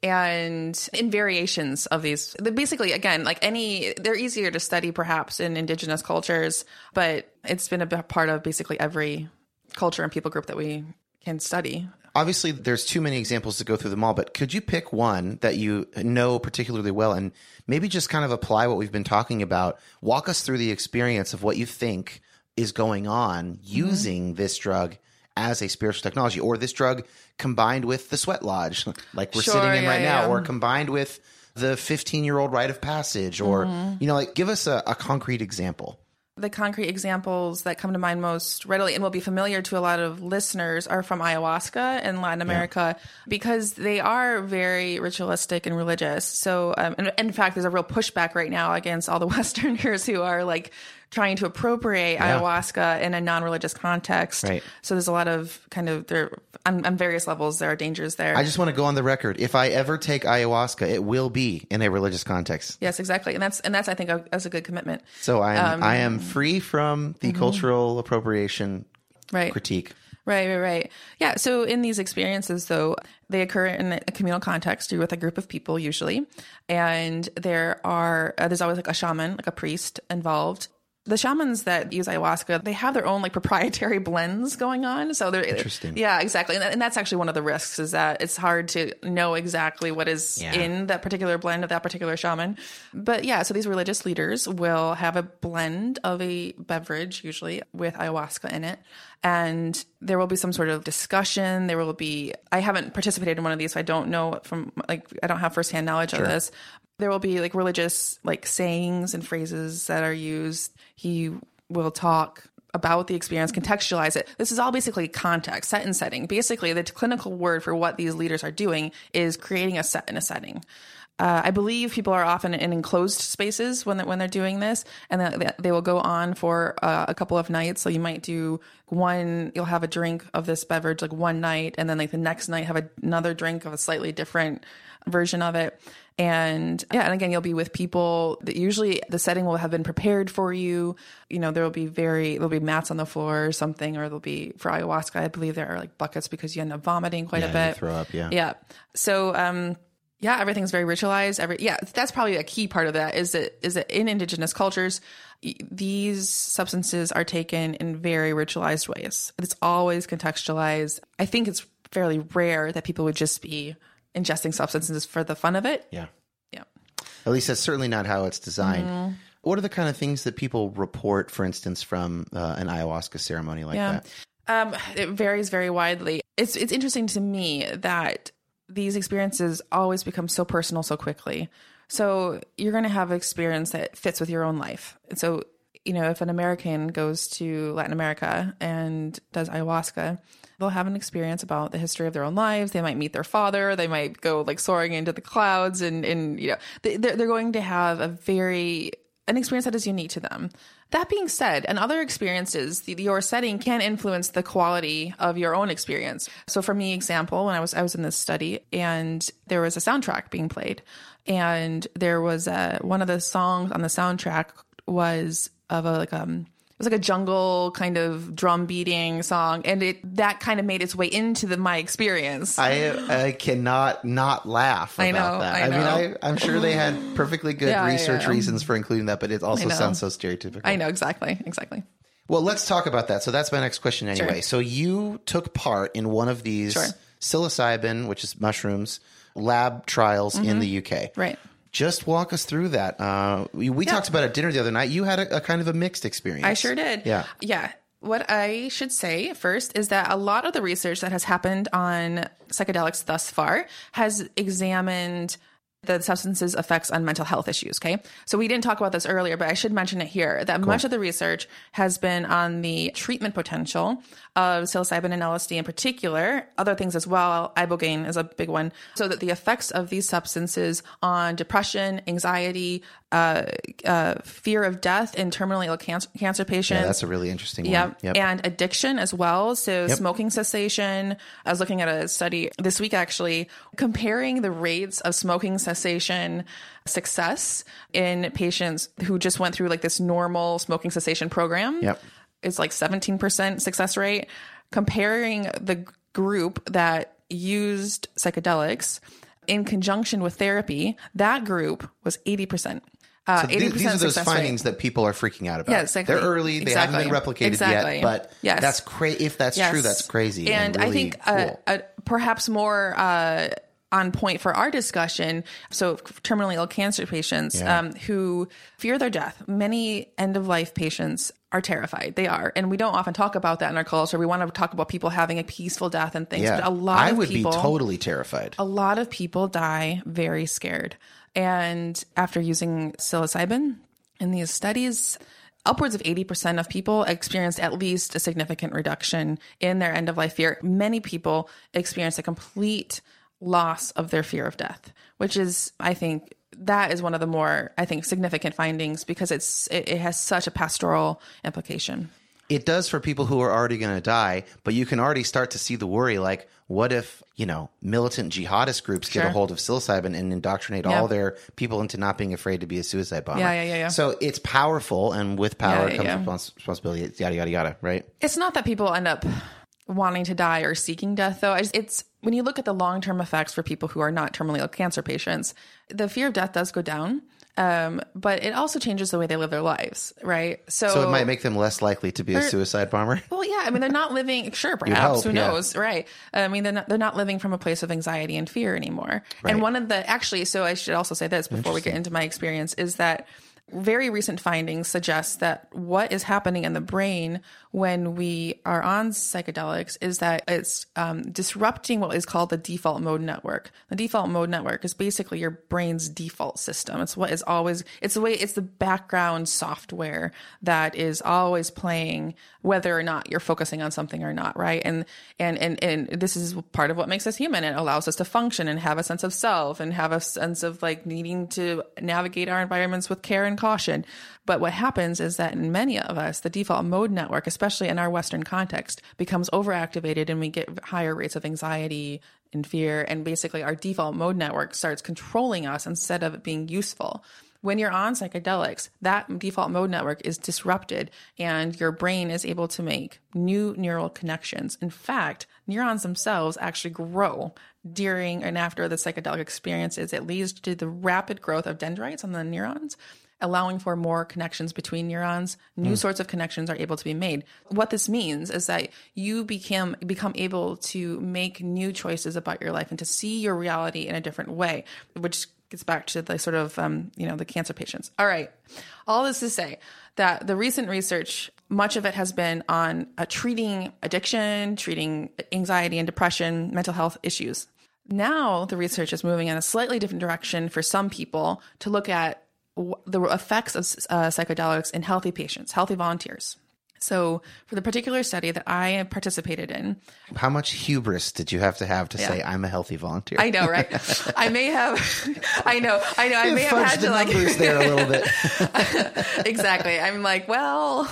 And in variations of these, basically, again, like any, they're easier to study perhaps in indigenous cultures, but it's been a part of basically every culture and people group that we can study. Obviously, there's too many examples to go through them all, but could you pick one that you know particularly well and maybe just kind of apply what we've been talking about? Walk us through the experience of what you think is going on Mm-hmm. using this drug as a spiritual technology or this drug combined with the sweat lodge, like we're Sure, sitting in yeah, right now, yeah. or combined with the 15 year old rite of passage, or, Mm-hmm. you know, like give us a, a concrete example. The concrete examples that come to mind most readily and will be familiar to a lot of listeners are from ayahuasca in Latin America because they are very ritualistic and religious. So, um, and in fact, there's a real pushback right now against all the <laughs> Westerners who are like trying to appropriate ayahuasca in a non-religious context. Right. So there's a lot of kind of there on, on various levels there are dangers there. I just want to go on the record. If I ever take ayahuasca, it will be in a religious context. yes, exactly, and that's and that's I think a, that's a good commitment. So I am Um, I am free from the mm-hmm. cultural appropriation Right. critique. Right, right, right. Yeah. So in these experiences, though, they occur in a communal context. You're with a group of people usually, and there are uh, there's always like a shaman, like a priest involved. The shamans that use ayahuasca, they have their own like proprietary <laughs> blends going on. So they're Interesting. Yeah, exactly. And, and that's actually one of the risks is that it's hard to know exactly what is Yeah. in that particular blend of that particular shaman. But yeah, so these religious leaders will have a blend of a beverage, usually with ayahuasca in it. And there will be some sort of discussion. There will be, I haven't participated in one of these, so I don't know from, like, I don't have firsthand knowledge of this. There will be like religious, like, sayings and phrases that are used. He will talk about the experience, contextualize it. This is all basically context, set and setting. Basically, the clinical word for what these leaders are doing is creating a set and a setting. Uh, I believe people are often in enclosed spaces when they're, when they're doing this, and they will go on for uh, a couple of nights. So you might do one, you'll have a drink of this beverage like one night, and then like the next night have another drink of a slightly different version of it. And yeah, and again, you'll be with people that usually the setting will have been prepared for you. You know, there will be very, there'll be mats on the floor or something, or there'll be for ayahuasca, I believe there are like buckets because you end up vomiting quite Yeah, a bit. throw up, yeah. Yeah. So, um, yeah, everything's very ritualized. Every yeah, that's probably a key part of that. Is that is that in indigenous cultures, these substances are taken in very ritualized ways. It's always contextualized. I think it's fairly rare that people would just be ingesting substances for the fun of it. Yeah. Yeah. At least that's certainly not how it's designed. Mm-hmm. What are the kind of things that people report, for instance, from uh, an ayahuasca ceremony like Yeah. that? Um, it varies very widely. It's it's interesting to me that these experiences always become so personal so quickly. So you're going to have an experience that fits with your own life. And so, you know, if an American goes to Latin America and does ayahuasca, they'll have an experience about the history of their own lives. They might meet their father. They might go like soaring into the clouds, and and you know, they, they're going to have a very an experience that is unique to them. That being said, and other experiences, the, your setting can influence the quality of your own experience. So, for me, example, when I was I was in this study, and there was a soundtrack being played, and there was a, one of the songs on the soundtrack was of a like um was like a jungle kind of drum beating song, and it that kind of made its way into the, my experience. I I cannot not laugh about I know, that. I mean, know. I, I'm sure they had <laughs> perfectly good Yeah, research yeah. reasons for including that, but it also sounds so stereotypical. I know exactly, exactly. Well, let's talk about that. So that's my next question anyway. Sure. So you took part in one of these Sure. psilocybin, which is mushrooms, lab trials in the UK. Mm-hmm. Right. Just walk us through that. Uh, we we talked about at dinner the other night. You had a, a kind of a mixed experience. I sure did. Yeah. Yeah. What I should say first is that a lot of the research that has happened on psychedelics thus far has examined the substance's effects on mental health issues. Okay. So we didn't talk about this earlier, but I should mention it here that much of the research has been on the treatment potential of psilocybin and LSD in particular, other things as well. Ibogaine is a big one. So that the effects of these substances on depression, anxiety, uh, uh, fear of death in terminally ill cancer, cancer patients. Yeah, that's a really interesting one. Yep. Yep. And addiction as well. So smoking cessation. I was looking at a study this week actually comparing the rates of smoking cessation success in patients who just went through like this normal smoking cessation program. Yep. It's like 17% success rate. Comparing the group that used psychedelics in conjunction with therapy, that group was 80%. Uh, So th- 80% these are those success rate. findings that people are freaking out about. Yeah, exactly. They're early. They haven't been replicated Exactly. yet. But Yes. that's crazy. If that's Yes. true, that's crazy. And, And, I think uh, cool. uh, perhaps more uh, on point for our discussion. So, terminally ill cancer patients Yeah. um, who fear their death. Many end of life patients are terrified. They are, and we don't often talk about that in our culture. We want to talk about people having a peaceful death and things. yeah, But a lot I of would people, be totally terrified. a lot of people die very scared. And after using psilocybin in these studies, upwards of 80% of people experienced at least a significant reduction in their end of life fear. Many people experienced a complete loss of their fear of death, which is, I think, that is one of the more, I think, significant findings because it's it, it has such a pastoral implication. It does for people who are already going to die, but you can already start to see the worry like, what if, you know, militant jihadist groups get a hold of psilocybin and indoctrinate Yeah. all their people into not being afraid to be a suicide bomber? Yeah, yeah, yeah, yeah. So it's powerful, and with power Yeah, comes responsibility, yada, yada, yada, right? It's not that people end up wanting to die or seeking death, though. I just- It's when you look at the long term effects for people who are not terminally ill cancer patients, the fear of death does go down. Um, but it also changes the way they live their lives, right? So, So it might make them less likely to be a suicide bomber. <laughs> well, yeah. I mean, they're not living. Sure, perhaps. hope, who yeah. knows? Right. I mean, they're not, they're not living from a place of anxiety and fear anymore. Right. And one of the actually, so I should also say this before we get into my experience is that very recent findings suggest that what is happening in the brain when we are on psychedelics is that it's um, disrupting what is called the default mode network. The default mode network is basically your brain's default system. It's what is always, it's the way, it's the background software that is always playing whether or not you're focusing on something or not, right? And, and, and, and this is part of what makes us human. It allows us to function and have a sense of self and have a sense of like needing to navigate our environments with care and caution. But what happens is that in many of us, the default mode network, especially in our Western context, becomes overactivated and we get higher rates of anxiety and fear. And basically, our default mode network starts controlling us instead of it being useful. When you're on psychedelics, that default mode network is disrupted and your brain is able to make new neural connections. In fact, neurons themselves actually grow during and after the psychedelic experiences. It leads to the rapid growth of dendrites on the neurons allowing for more connections between neurons new sorts of connections are able to be made what this means is that you become become able to make new choices about your life and to see your reality in a different way which gets back to the sort of um, you know the cancer patients. All right, all this to say that the recent research, much of it has been on uh, treating addiction, treating anxiety and depression, mental health issues. Now the research is moving in a slightly different direction for some people to look at the effects of uh, psychedelics in healthy patients, healthy volunteers. So, for the particular study that I participated in, How much hubris did you have to have to say I'm a healthy volunteer? I know, right? I may have, I know, I know, I may have had to like, there a little bit. <laughs> exactly. I'm like, well,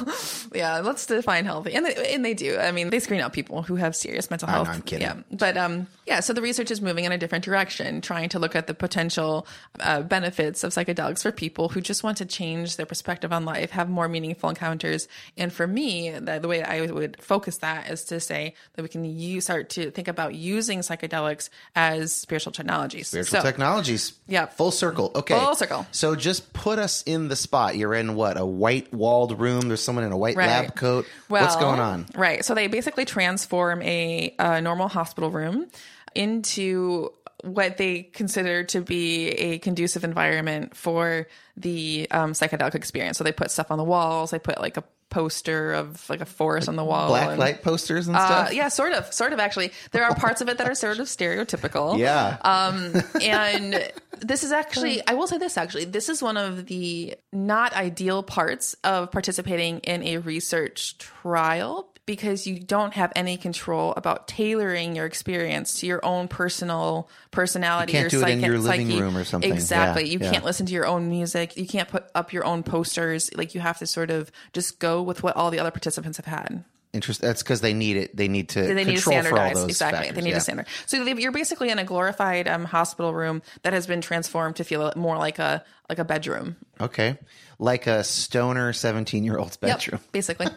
yeah, let's define healthy, and they, and they do. I mean, they screen out people who have serious mental health. I'm kidding. Yeah, but um, yeah. So the research is moving in a different direction, trying to look at the potential uh, benefits of psychedelics for people who just want to change their perspective on life, have more meaningful encounters. And for me, the, the way I would focus that is to say that we can use, start to think about using psychedelics as spiritual technologies. Spiritual So- technologies. Yeah. Full circle. Okay. Full circle. So just put us in the spot. You're in what? A white walled room. There's someone in a white Right. lab coat. What's going on? Right. So they basically transform a, a normal hospital room into what they consider to be a conducive environment for the um, psychedelic experience. So they put stuff on the walls. They put like a poster of like a forest on the wall. Black and- light posters and Uh, stuff? yeah, sort of, sort of. Actually, there are parts of it that are sort of stereotypical. <laughs> Yeah. Um, and <laughs> this is actually, I will say this actually, this is one of the not ideal parts of participating in a research trial because you don't have any control about tailoring your experience to your own personal personality You can't do it in your living psyche. room or something. Exactly. Yeah, you yeah. can't listen to your own music. You can't put up your own posters. Like you have to sort of just go with what all the other participants have had Interest. That's because they need it. They need to they need to control for all standardize those exactly factors. they need yeah. to standard so you're basically in a glorified um, hospital room that has been transformed to feel more like a like a bedroom Okay. Like a stoner 17 year old's Yep, bedroom. <laughs> basically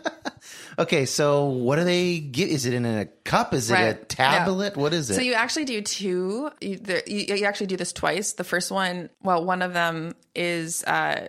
Okay. So what do they get? Is it in a cup? Is it a tablet? Yeah. What is it? so you actually do two you, there, you, you actually do this twice the first one well one of them is uh,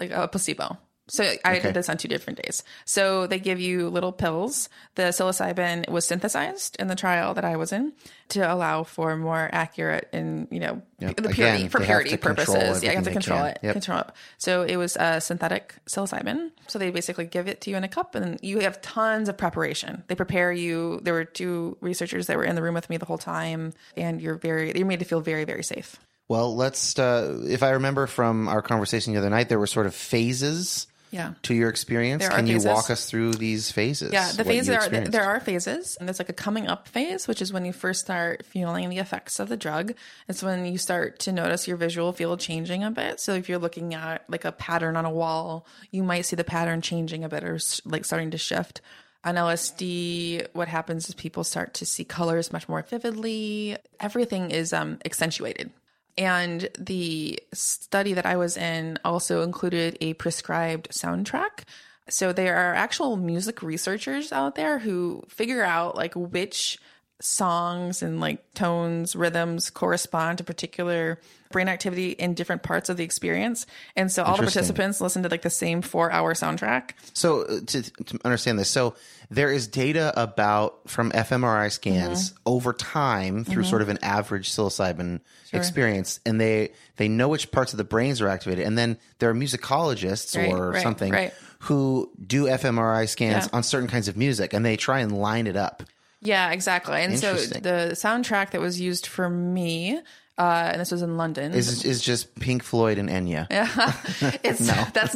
like a placebo so I Okay. did this on two different days. So they give you little pills. The psilocybin was synthesized in the trial that I was in to allow for more accurate and you know Yep. the purity Again, for purity purposes. Yeah, you have to control it. Yep. Control it. So it was a synthetic psilocybin. So they basically give it to you in a cup, and you have tons of preparation. They prepare you. There were two researchers that were in the room with me the whole time, and you're very you're made to feel very very safe. well, let's, uh, if I remember from our conversation the other night, there were sort of phases Yeah. to your experience. There Can you walk us through these phases? Yeah, the phases are there are phases, and there's like a coming up phase, which is when you first start feeling the effects of the drug. It's when you start to notice your visual field changing a bit. So if you're looking at like a pattern on a wall, you might see the pattern changing a bit or like starting to shift. On LSD, what happens is people start to see colors much more vividly. Everything is um, accentuated. And the study that I was in also included a prescribed soundtrack. So there are actual music researchers out there who figure out like which songs and like tones, rhythms correspond to particular brain activity in different parts of the experience. And so all the participants listen to like the same four hour soundtrack. So uh, to, to understand this, so there is data about from fMRI scans Mm-hmm. over time through sort of an average psilocybin experience, and they they know which parts of the brains are activated, and then there are musicologists Right, or right, something right. who do fMRI scans Yeah. on certain kinds of music, and they try and line it up. Yeah, exactly. And so the soundtrack that was used for me, uh, and this was in London. Is is just Pink Floyd and Enya? <laughs> Yeah, <laughs> it's that's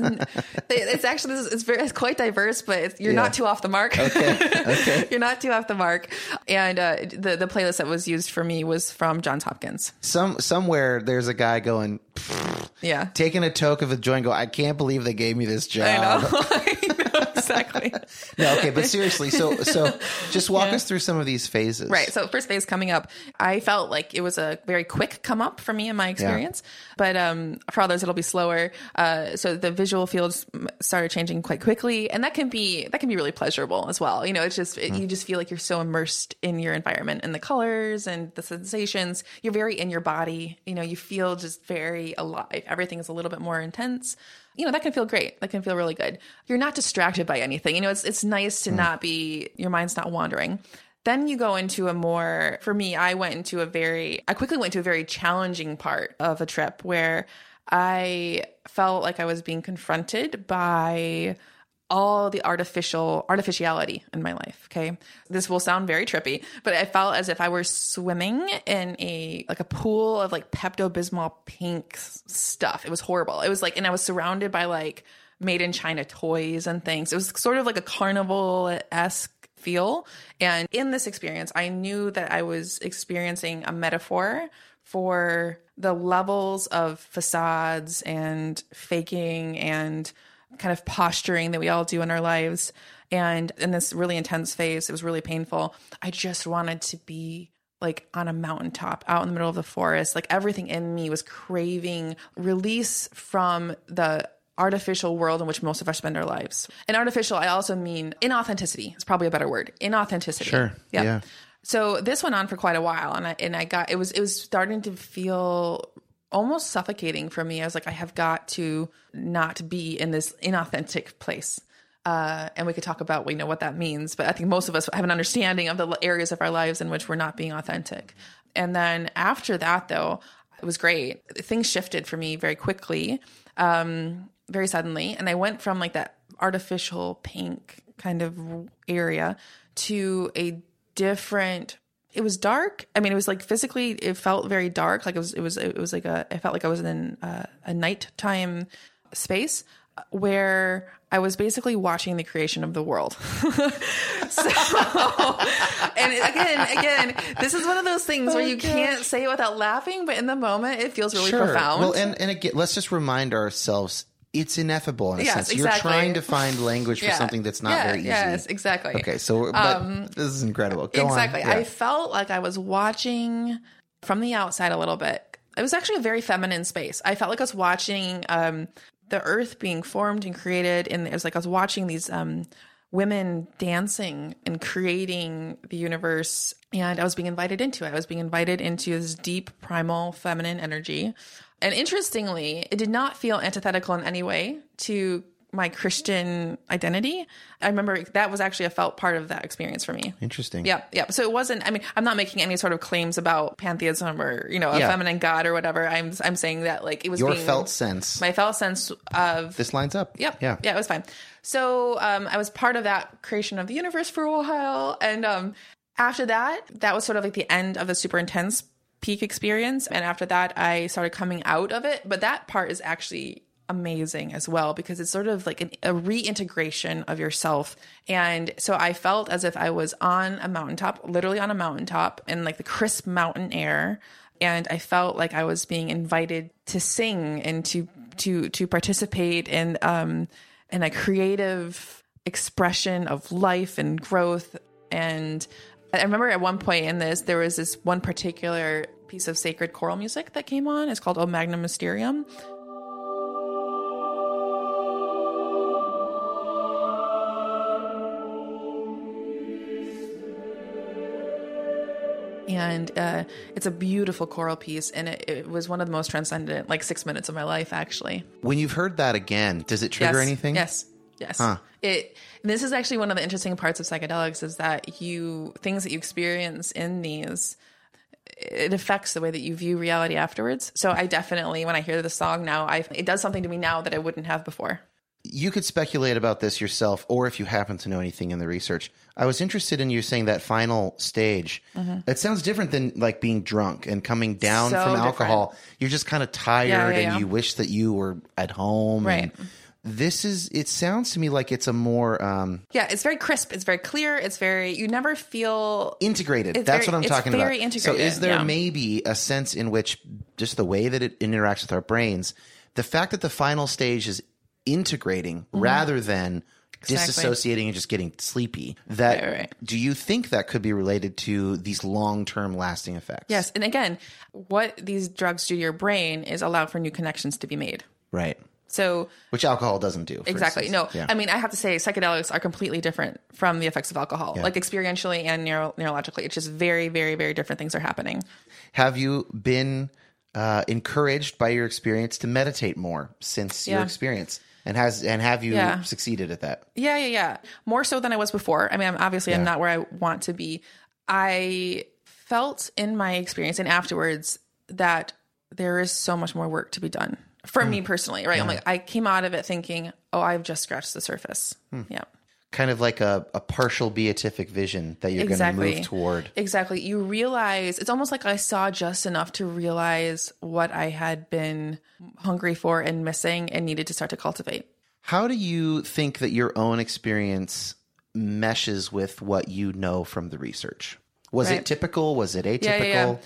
it's actually it's very it's quite diverse, but it's, you're Yeah. not too off the mark. <laughs> Okay, you're not too off the mark. And uh, the the playlist that was used for me was from Johns Hopkins. Some somewhere there's a guy going Yeah, taking a toke of a joint. Go, I can't believe they gave me this job. I know. Exactly. No, okay, but seriously, so so <laughs> just walk us through some of these phases. Right. So first phase coming up, I felt like it was a very quick come up for me in my experience, but um, for others it'll be slower. Uh, so the visual fields started changing quite quickly, and that can be that can be really pleasurable as well. You know, it's just it, you just feel like you're so immersed in your environment and the colors and the sensations. You're very in your body. You know, you feel just very alive. Everything is a little bit more intense you know that can feel great that can feel really good you're not distracted by anything. You know it's it's nice to hmm. not be your mind's not wandering. Then you go into a more, for me, I went into a very, I quickly went to a very challenging part of a trip where I felt like I was being confronted by all the artificial artificiality in my life okay? This will sound very trippy but i felt as if i were swimming in a like a pool of like pepto-bismol pink stuff. It was horrible. It was like and i was surrounded by like made in china toys and things it was sort of like a carnival-esque feel and in this experience i knew that i was experiencing a metaphor for the levels of facades and faking and kind of posturing that we all do in our lives. And in this really intense phase, it was really painful. I just wanted to be like on a mountaintop out in the middle of the forest. Like everything in me was craving release from the artificial world in which most of us spend our lives. And artificial, I also mean inauthenticity. It's probably a better word. Inauthenticity. Sure. Yeah. Yeah. So this went on for quite a while, and I and I got it was it was starting to feel almost suffocating for me. I was like, I have got to not be in this inauthentic place. Uh, and we could talk about we know what that means, but I think most of us have an understanding of the areas of our lives in which we're not being authentic. And then after that, though, it was great. Things shifted for me very quickly, um, very suddenly, and I went from like that artificial pink kind of area to a different it was dark. I mean, it was like physically, it felt very dark. Like it was, it was, it was like a, I felt like I was in a, a nighttime space uh, where I was basically watching the creation of the world. <laughs> so, and again, again, this is one of those things where oh, you can't say it without laughing, but in the moment, it feels really profound. Well, and, and again, let's just remind ourselves it's ineffable in a Yes, sense. exactly. You're trying to find language for Yeah. something that's not Yeah, very easy. Yes, exactly. Okay, so but this is incredible. Go exactly. on. Yeah. I felt like I was watching from the outside a little bit. It was actually a very feminine space. I felt like I was watching um, the earth being formed and created, and it was like I was watching these um, women dancing and creating the universe, and I was being invited into it. I was being invited into this deep, primal, feminine energy. And interestingly, it did not feel antithetical in any way to my Christian identity. I remember that was actually a felt part of that experience for me. Interesting. Yeah, yeah. So it wasn't. I mean, I'm not making any sort of claims about pantheism or you know a Yeah. feminine god or whatever. I'm I'm saying that like it was Your being, felt sense. my felt sense of this lines up. Yep. Yeah. Yeah, it was fine. So um, I was part of that creation of the universe for a while. And um, after that, that was sort of like the end of the super intense peak experience. And after that, I started coming out of it. But that part is actually amazing as well because it's sort of like an, a reintegration of yourself. And so I felt as if I was on a mountaintop, literally on a mountaintop in like the crisp mountain air and I felt like I was being invited to sing and to to to participate in um in a creative expression of life and growth and I remember at one point in this there was this one particular piece of sacred choral music that came on it's called O Magnum Mysterium and uh, it's a beautiful choral piece and it, it was one of the most transcendent like six minutes of my life actually When you've heard that again, does it trigger yes. anything? yes yes it and this is actually one of the interesting parts of psychedelics is that you things that you experience in these it affects the way that you view reality afterwards so i definitely when i hear the song now i it does something to me now that i wouldn't have before You could speculate about this yourself, or if you happen to know anything in the research. I was interested in you saying that final stage. It sounds different than like being drunk and coming down Mm-hmm. So from alcohol. You're just kind of tired Yeah, yeah, and yeah. you wish that you were at home. Right. And this is, it sounds to me like it's a more um, yeah it's very crisp it's very clear it's very you never feel integrated. That's very- what I'm it's talking very about. So is there yeah. maybe a sense in which just the way that it interacts with our brains, the fact that the final stage is integrating rather than Mm-hmm. Exactly. disassociating and just getting sleepy, that Right, right. do you think that could be related to these long-term lasting effects? Yes, and again, what these drugs do to your brain is allow for new connections to be made. Right. So Which alcohol doesn't do. exactly, instance. no, Yeah. I mean, I have to say, psychedelics are completely different from the effects of alcohol, like experientially and neuro- neurologically. It's just very, very, very different things are happening. Have you been uh, encouraged by your experience to meditate more since your experience? And has and have you Yeah. succeeded at that? Yeah, yeah, yeah. More so than I was before. I mean, I'm obviously I'm not where I want to be. I felt in my experience and afterwards that there is so much more work to be done for me mm. personally, right? I'm like, I came out of it thinking, oh, I've just scratched the surface. Hmm. Yeah. Kind of like a, a partial beatific vision that you're Exactly. going to move toward. Exactly. You realize it's almost like I saw just enough to realize what I had been hungry for and missing and needed to start to cultivate. How do you think that your own experience meshes with what you know from the research? Was it typical? Was it atypical? Yeah, yeah, yeah.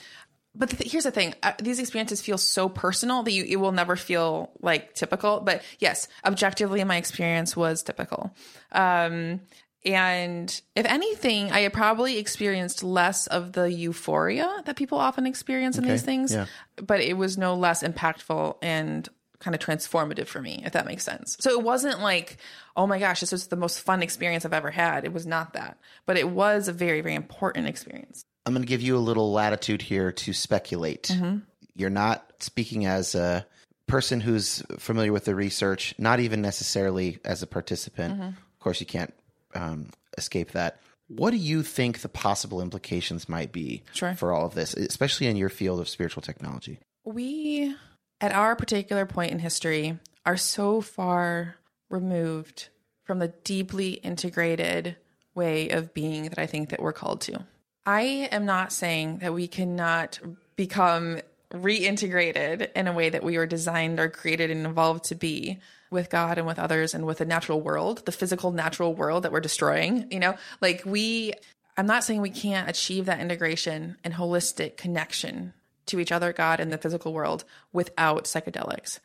But the th- here's the thing: uh, these experiences feel so personal that you it will never feel like typical. But yes, objectively, my experience was typical. Um, and if anything, I had probably experienced less of the euphoria that people often experience in these things. yeah. But it was no less impactful and kind of transformative for me, if that makes sense. So it wasn't like, oh my gosh, this was the most fun experience I've ever had. It was not that, but it was a very, very important experience. I'm going to give you a little latitude here to speculate. Mm-hmm. You're not speaking as a person who's familiar with the research, not even necessarily as a participant. Mm-hmm. Of course, you can't um, escape that. What do you think the possible implications might be Sure. for all of this, especially in your field of spiritual technology? we at our particular point in history are so far removed from the deeply integrated way of being that I think that we're called to. I am not saying that we cannot become reintegrated in a way that we were designed or created and evolved to be with God and with others and with the natural world, the physical natural world that we're destroying, you know? Like we I'm not saying we can't achieve that integration and holistic connection to each other, God, and the physical world without psychedelics.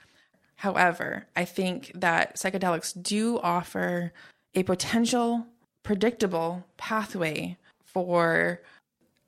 However, I think that psychedelics do offer a potential, predictable pathway for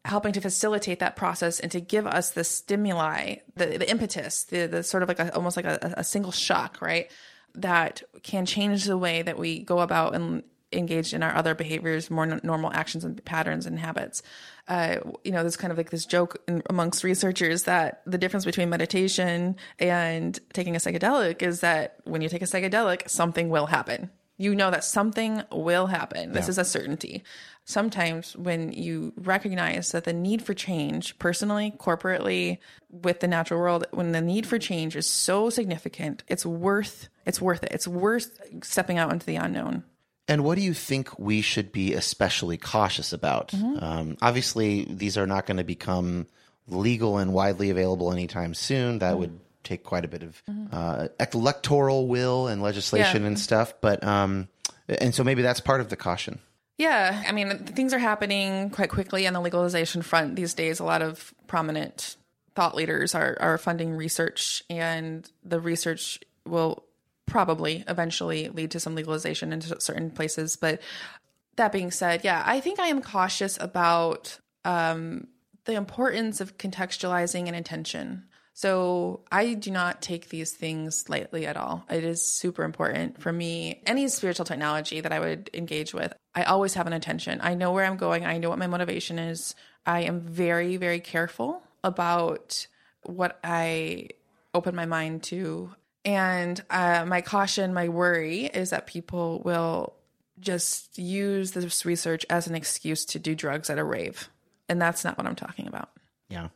helping to facilitate that process and to give us the stimuli, the, the impetus, the, the sort of like a, almost like a, a single shock, right? That can change the way that we go about and engage in our other behaviors, more n- normal actions and patterns and habits. Uh, you know, there's kind of like this joke in, amongst researchers that the difference between meditation and taking a psychedelic is that when you take a psychedelic, something will happen. You know that something will happen. This is a certainty. Sometimes when you recognize that the need for change, personally, corporately, with the natural world, when the need for change is so significant, it's worth it's worth it. It's worth stepping out into the unknown. And what do you think we should be especially cautious about? Um, obviously, these are not going to become legal and widely available anytime soon. That would take quite a bit of uh, electoral will and legislation Yeah. and stuff. But um, and so maybe that's part of the caution. Yeah, I mean, things are happening quite quickly on the legalization front these days. A lot of prominent thought leaders are, are funding research, and the research will probably eventually lead to some legalization in certain places. But that being said, yeah, I think I am cautious about um, the importance of contextualizing and intention. So I do not take these things lightly at all. It is super important for me. Any spiritual technology that I would engage with, I always have an intention. I know where I'm going. I know what my motivation is. I am very, very careful about what I open my mind to. And uh, my caution, my worry is that people will just use this research as an excuse to do drugs at a rave. And that's not what I'm talking about. Yeah.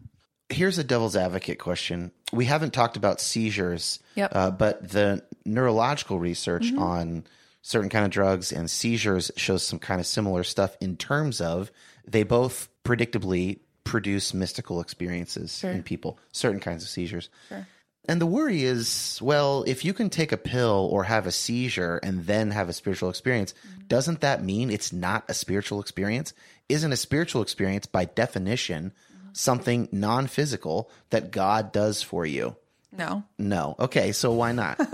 Here's a devil's advocate question. We haven't talked about seizures, Yep. uh, but the neurological research on certain kind of drugs and seizures shows some kind of similar stuff in terms of they both predictably produce mystical experiences in people, certain kinds of seizures. And the worry is, well, if you can take a pill or have a seizure and then have a spiritual experience, doesn't that mean it's not a spiritual experience? Isn't a spiritual experience by definition something non-physical that God does for you? No. No. Okay, so why not? <laughs>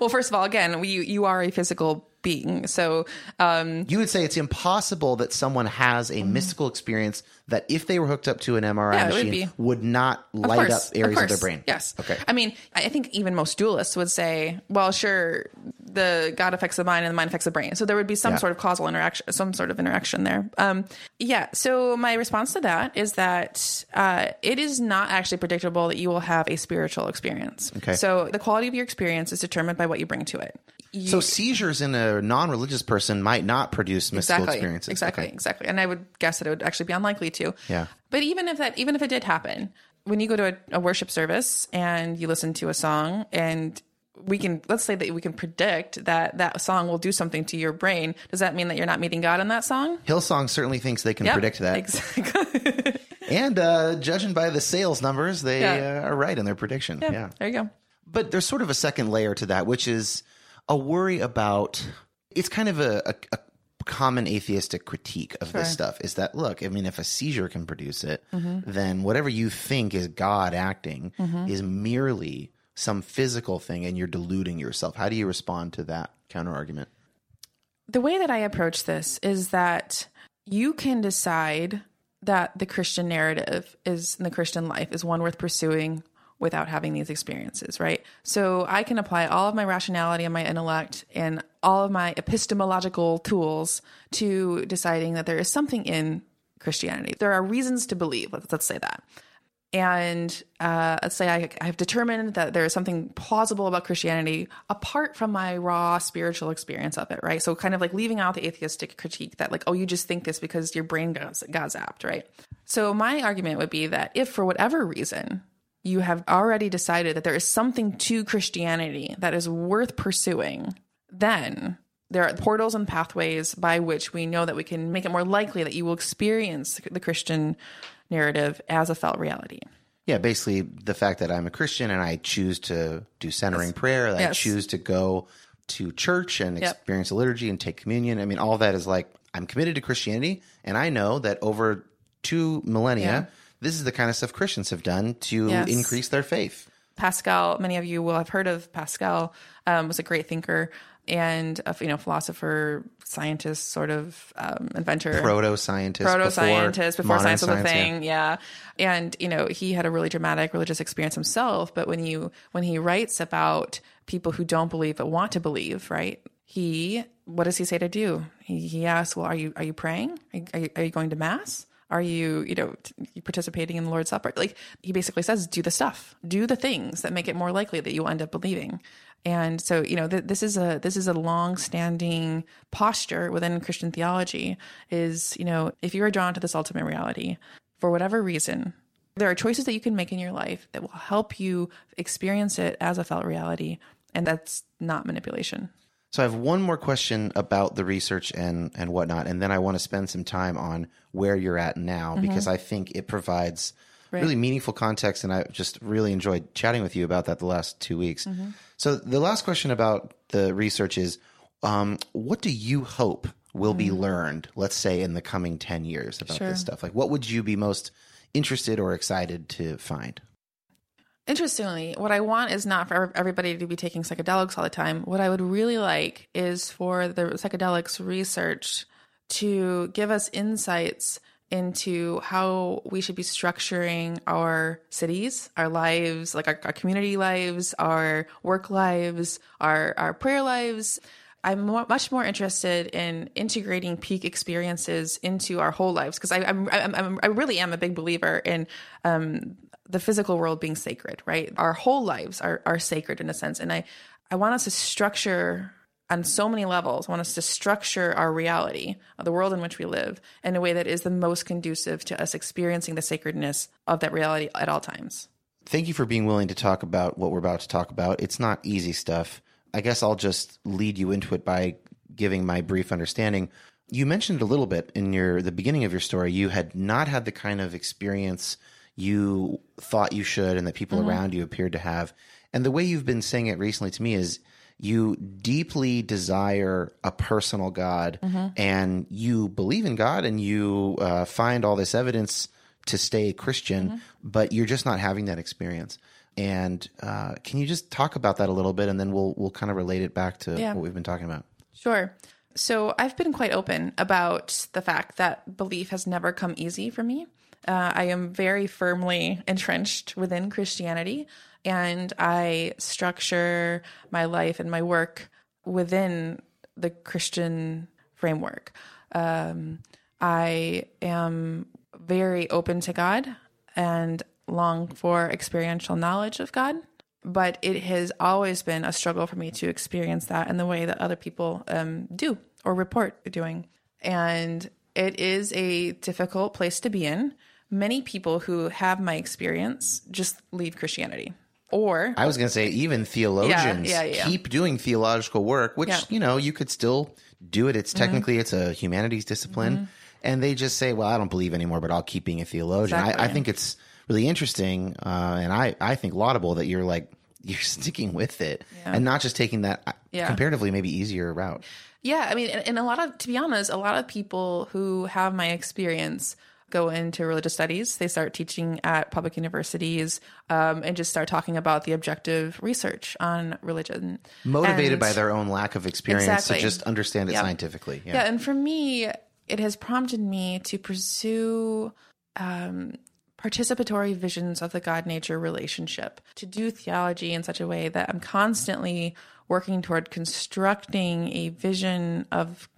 Well, first of all, again, we, you are a physical being. So, um, you would say it's impossible that someone has a mystical experience that if they were hooked up to an MRI Mm-hmm. Yeah, it would machine would not of light course, up areas of, course, their brain. Yes. Okay. I mean, I think even most dualists would say, well, sure, the God affects the mind and the mind affects the brain. So there would be some Yeah. sort of causal interaction, some sort of interaction there. Um, yeah. So my response to that is that uh, it is not actually predictable that you will have a spiritual experience. Okay. So the quality of your experience is determined by what you bring to it. So seizures in a non-religious person might not produce mystical exactly experiences. exactly Okay. exactly and i would guess that it would actually be unlikely to Yeah. but even if that even if it did happen when you go to a, a worship service and you listen to a song and we can let's say that we can predict that that song will do something to your brain does that mean that you're not meeting god in that song Hillsong certainly thinks they can Yep, predict that, exactly <laughs> and uh, judging by the sales numbers, they Yeah. uh, are right in their prediction. yeah. there you go But there's sort of a second layer to that, which is a worry about. It's kind of a, a, a common atheistic critique of this stuff is that look, I mean, if a seizure can produce it, Mm-hmm. then whatever you think is God acting is merely some physical thing, and you're deluding yourself. How do you respond to that counter argument? the way that I approach this is that you can decide that the Christian narrative is in the Christian life is one worth pursuing without having these experiences, right? So I can apply all of my rationality and my intellect and all of my epistemological tools to deciding that there is something in Christianity. There are reasons to believe, let's, let's say that. And uh, let's say I, I've determined that there is something plausible about Christianity apart from my raw spiritual experience of it, right? So, kind of like leaving out the atheistic critique that, like, oh, you just think this because your brain got, got zapped, right? So, my argument would be that if for whatever reason you have already decided that there is something to Christianity that is worth pursuing, then there are portals and pathways by which we know that we can make it more likely that you will experience the Christian narrative as a felt reality. Yeah, basically the fact that I'm a Christian and I choose to do centering prayer, that I choose to go to church and Yep. experience a liturgy and take communion. I mean, all that is like I'm committed to Christianity, and I know that over two millennia, Yeah. this is the kind of stuff Christians have done to Yes. increase their faith. Pascal, many of you will have heard of Pascal, um, was a great thinker and a you know philosopher, scientist, sort of um, inventor. Proto scientist, proto scientist before modern science was a science, yeah. thing yeah. and you know he had a really dramatic religious experience himself but when you when he writes about people who don't believe but want to believe right he what does he say to do he, he asks well are you are you praying are you, are you, going to mass are you you know t- participating in the lord's supper like he basically says do the stuff do the things that make it more likely that you'll end up believing and so, you know, th- this is a this is a long-standing posture within Christian theology. Is you know, if you are drawn to this ultimate reality for whatever reason, there are choices that you can make in your life that will help you experience it as a felt reality, and that's not manipulation. So I have one more question about the research and and whatnot, and then I want to spend some time on where you're at now mm-hmm. because I think it provides really meaningful context, and I just really enjoyed chatting with you about that the last two weeks. So the last question about the research is, um, what do you hope will be learned? Let's say in the coming ten years about Sure. this stuff. Like, what would you be most interested or excited to find? Interestingly, what I want is not for everybody to be taking psychedelics all the time. What I would really like is for the psychedelics research to give us insights into how we should be structuring our cities, our lives, like our, our community lives, our work lives, our, our prayer lives. I'm more, much more interested in integrating peak experiences into our whole lives because I'm, I'm, I'm, I really am a big believer in um, the physical world being sacred, right? Our whole lives are, are sacred in a sense. And I, I want us to structure on so many levels, want us to structure our reality, the world in which we live, in a way that is the most conducive to us experiencing the sacredness of that reality at all times. Thank you for being willing to talk about what we're about to talk about. It's not easy stuff. I guess I'll just lead you into it by giving my brief understanding. You mentioned a little bit in your the beginning of your story. You had not had the kind of experience you thought you should, and that people mm-hmm. around you appeared to have. And the way you've been saying it recently to me is you deeply desire a personal God, and you believe in God, and you uh, find all this evidence to stay Christian, but you're just not having that experience. And uh, can you just talk about that a little bit, and then we'll we'll kind of relate it back to Yeah. what we've been talking about. Sure. So I've been quite open about the fact that belief has never come easy for me. Uh, I am very firmly entrenched within Christianity, and I structure my life and my work within the Christian framework. Um, I am very open to God and long for experiential knowledge of God, but it has always been a struggle for me to experience that in the way that other people um, do or report doing. And it is a difficult place to be in. Many people who have my experience just leave Christianity. Or I was going to say, even theologians Yeah, yeah, yeah. keep doing theological work, which, you know, you could still do it. It's technically, it's a humanities discipline. And they just say, well, I don't believe anymore, but I'll keep being a theologian. I, I think it's really interesting. Uh, and I, I think laudable that you're like, <laughs> you're sticking with it and not just taking that uh, comparatively maybe easier route. Yeah, I mean, and, and a lot of, to be honest, a lot of people who have my experience go into religious studies. They start teaching at public universities um, and just start talking about the objective research on religion. Motivated And- by their own lack of experience Exactly. to just understand it Yeah. scientifically. Yeah. Yeah, and for me, it has prompted me to pursue um, participatory visions of the God nature relationship, to do theology in such a way that I'm constantly working toward constructing a vision of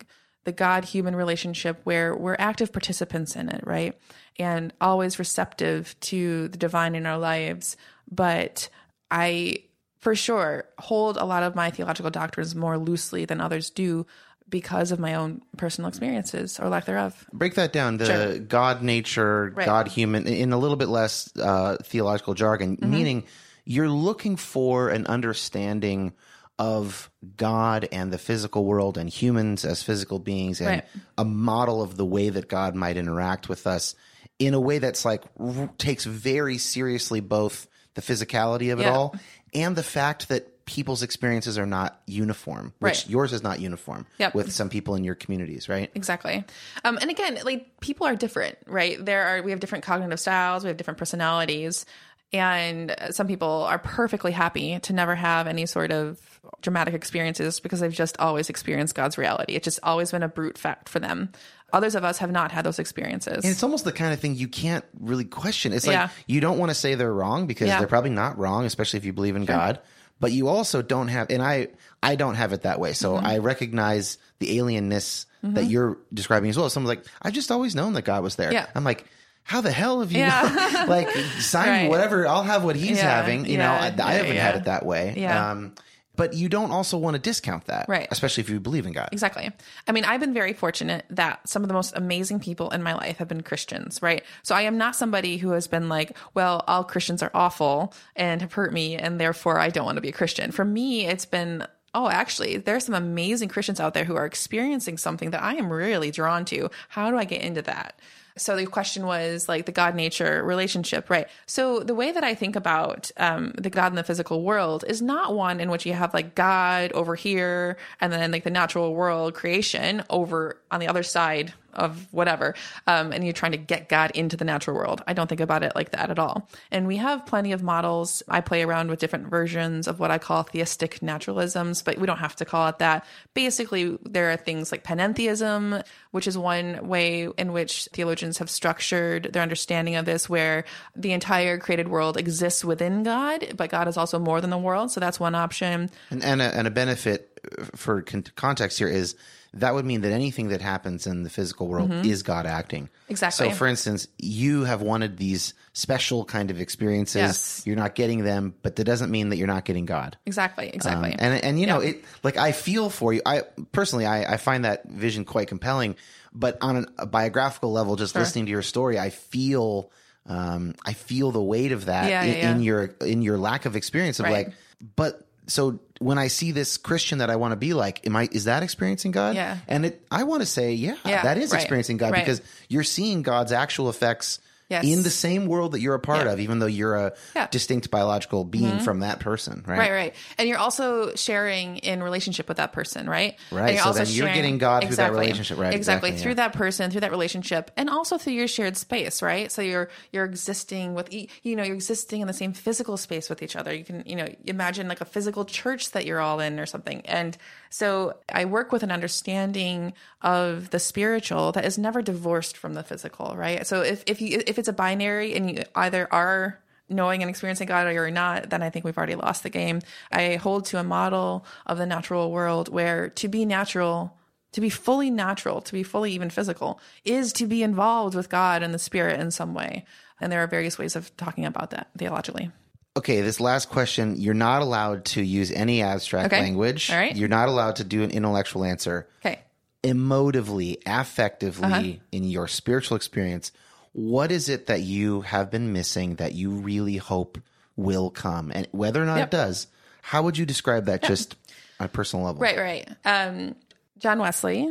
the God human relationship where we're active participants in it, right? And always receptive to the divine in our lives. But I, for sure, hold a lot of my theological doctrines more loosely than others do because of my own personal experiences or lack thereof. break that down the god nature Right. god human in a little bit less uh, theological jargon Mm-hmm. meaning you're looking for an understanding of god and the physical world and humans as physical beings and Right. a model of the way that god might interact with us in a way that's like r- takes very seriously both the physicality of it Yeah. all and the fact that people's experiences are not uniform which Right. yours is not uniform Yep. with some people in your communities right Exactly. Um, and again, like people are different, right? There are we have different cognitive styles, we have different personalities, and some people are perfectly happy to never have any sort of dramatic experiences because they've just always experienced God's reality. It's just always been a brute fact for them. Others of us have not had those experiences. And it's almost the kind of thing you can't really question. It's like Yeah. you don't want to say they're wrong because Yeah. they're probably not wrong, especially if you believe in God. But you also don't have, and I, I don't have it that way. So Mm-hmm. I recognize the alienness that you're describing as well. Someone's like, I've just always known that God was there. Yeah. I'm like, how the hell have you, Yeah. <laughs> like, <laughs> sign Right. whatever, I'll have what he's Yeah. having. You know, I, Yeah. I haven't Yeah. had it that way. Yeah. Um, but you don't also want to discount that, Right. Especially if you believe in God. Exactly. I mean, I've been very fortunate that some of the most amazing people in my life have been Christians, right? So I am not somebody who has been like, well, all Christians are awful and have hurt me, and therefore I don't want to be a Christian. For me, it's been, oh, actually, there are some amazing Christians out there who are experiencing something that I am really drawn to. How do I get into that? So the question was like the God nature relationship, right? So the way that I think about um, the God in the physical world is not one in which you have like God over here and then like the natural world creation over on the other side of whatever, um, and you're trying to get God into the natural world. I don't think about it like that at all. And we have plenty of models. I play around with different versions of what I call theistic naturalisms, but we don't have to call it that. Basically, there are things like panentheism, which is one way in which theologians have structured their understanding of this, where the entire created world exists within God, but God is also more than the world. So that's one option. And and a, and a benefit for con- context here is that would mean that anything that happens in the physical world is God acting. Mm-hmm. Exactly. So, for instance, you have wanted these special kind of experiences. Yes. You're not getting them, but that doesn't mean that you're not getting God. Exactly. Exactly. Um, and and you know Yeah. it like I feel for you. I personally I, I find that vision quite compelling. But on an, a biographical level, just listening to your story, I feel um, I feel the weight of that Yeah, in, yeah. in your in your lack of experience of Right. like. But so when I see this Christian that I want to be like, am I is that experiencing God? Yeah. And it I want to say, yeah, Yeah, that is right, experiencing God right. because you're seeing God's actual effects. Yes. In the same world that you're a part Yeah. of, even though you're a Yeah. Mm-hmm. distinct biological being from that person, right? Right, right. And you're also sharing in relationship with that person, right? Right, And so then you're getting God through that relationship, right, Exactly. exactly, Through yeah. that person, through that relationship, and also through your shared space, right? So you're you're existing with e- you know, you're existing in the same physical space with each other. You can, you know, imagine like a physical church that you're all in or something. And so I work with an understanding of the spiritual that is never divorced from the physical, right? So if if you if it's a binary and you either are knowing and experiencing God or you're not, then I think we've already lost the game. I hold to a model of the natural world where to be natural, to be fully natural, to be fully even physical, is to be involved with God and the Spirit in some way. And there are various ways of talking about that theologically. Okay, this last question, you're not allowed to use any abstract Okay. language. All right. You're not allowed to do an intellectual answer. Okay. Emotively, affectively, Uh-huh. in your spiritual experience, what is it that you have been missing that you really hope will come? And whether or not Yep. it does, how would you describe that just on a personal level? Right, right. Um, John Wesley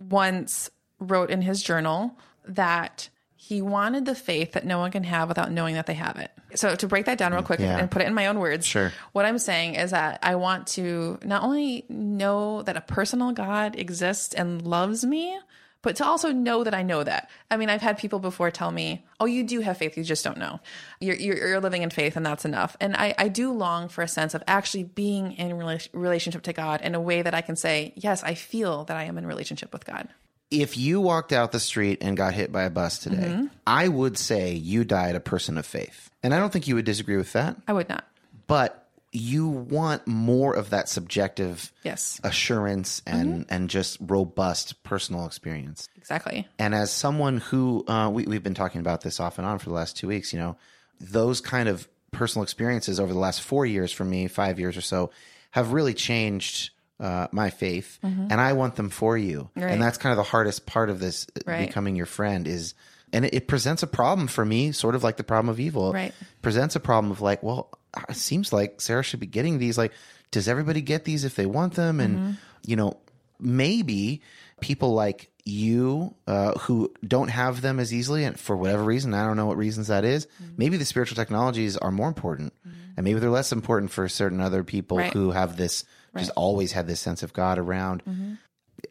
once wrote in his journal that he wanted the faith that no one can have without knowing that they have it. So to break that down real quick Yeah. and put it in my own words, Sure. what I'm saying is that I want to not only know that a personal God exists and loves me, but to also know that I know that. I mean, I've had people before tell me, "Oh, you do have faith, you just don't know. You're you're, you're living in faith, and that's enough." And I I do long for a sense of actually being in rela- relationship to God in a way that I can say, "Yes, I feel that I am in relationship with God." If you walked out the street and got hit by a bus today, Mm-hmm. I would say you died a person of faith. And I don't think you would disagree with that. I would not. but you want more of that subjective Yes, assurance and and just robust personal experience. exactly. And as someone who uh, we, we've been talking about this off and on for the last two weeks, you know, those kind of personal experiences over the last four years for me, five years or so, have really changed uh, my faith, and I want them for you. Mm-hmm. Right. And that's kind of the hardest part of this uh, Right. becoming your friend is. And it, it presents a problem for me, sort of like the problem of evil. Right. Presents a problem of like, well, it seems like Sarah should be getting these. Like, does everybody get these if they want them? And Mm-hmm. you know, maybe people like you uh, who don't have them as easily, and for whatever reason, I don't know what reasons that is, Mm-hmm. Maybe the spiritual technologies are more important, and maybe they're less important for certain other people Right. who have this just always had this sense of God around.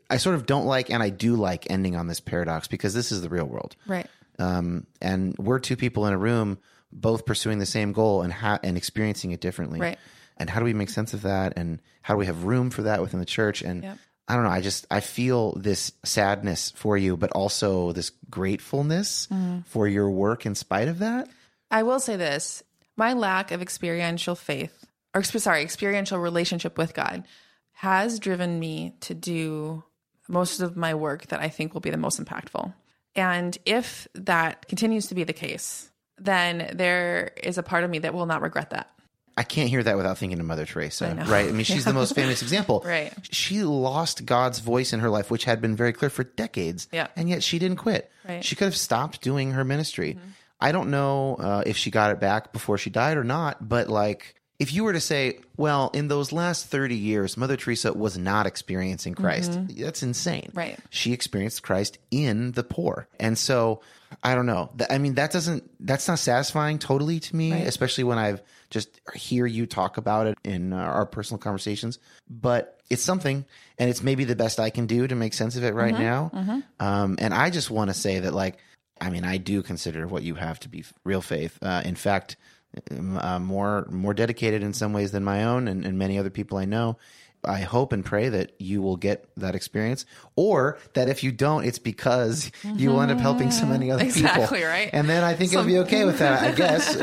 I sort of don't like, and I do like ending on this paradox because this is the real world Right. um, and we're two people in a room both pursuing the same goal and ha- and experiencing it differently Right. and how do we make sense of that and how do we have room for that within the church and Yep. i don't know i just i feel this sadness for you but also this gratefulness Mm-hmm. for your work in spite of that I will say this my lack of experiential faith, or sorry, experiential relationship with God has driven me to do most of my work that I think will be the most impactful. And if that continues to be the case, then there is a part of me that will not regret that. I can't hear that without thinking of Mother Teresa, know. right? I mean, she's the most <laughs> famous example. Right. She lost God's voice in her life, which had been very clear for decades. Yeah. And yet she didn't quit. Right. Mm-hmm. She could have stopped doing her ministry. I don't know uh, if she got it back before she died or not, but like, if you were to say, well, in those last 30 years, Mother Teresa was not experiencing Christ, that's insane. Mm-hmm. Right. She experienced Christ in the poor. And so, I don't know. I mean, that doesn't, that's not satisfying totally to me, Right. especially when I've just hear you talk about it in uh, our personal conversations. But it's something, and it's maybe the best I can do to make sense of it right now. Um, and I just want to say that, like, I mean, I do consider what you have to be real faith. Uh, in fact, uh, more more dedicated in some ways than my own, and, and many other people I know. I hope and pray that you will get that experience, or that if you don't, it's because <laughs> you will end up helping so many other people. Exactly, right. And then I think it'll be okay with that, I <laughs> guess,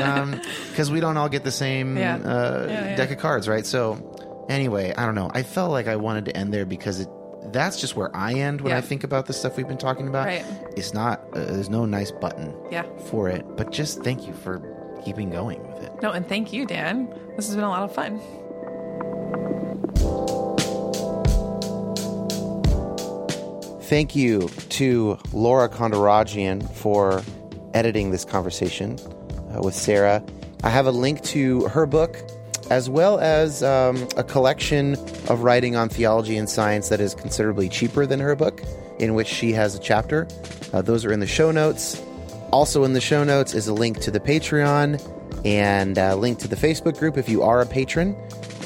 because we don't all get the same Yeah. uh, Yeah, yeah. deck of cards, right? So, anyway, I don't know. I felt like I wanted to end there because it. That's just where I end when Yeah. I think about the stuff we've been talking about. Right. It's not. Uh, there's no nice button Yeah. for it, but just thank you for keeping going with it. No, and thank you, Dan. This has been a lot of fun. Thank you to Laura Kondarajian for editing this conversation uh, with Sarah. I have a link to her book as well as um, a collection of writing on theology and science that is considerably cheaper than her book, in which she has a chapter. Uh, those are in the show notes. Also, in the show notes is a link to the Patreon and a link to the Facebook group if you are a patron,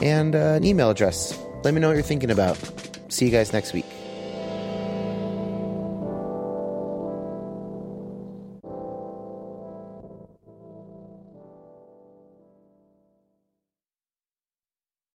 and uh, an email address. Let me know what you're thinking about. See you guys next week.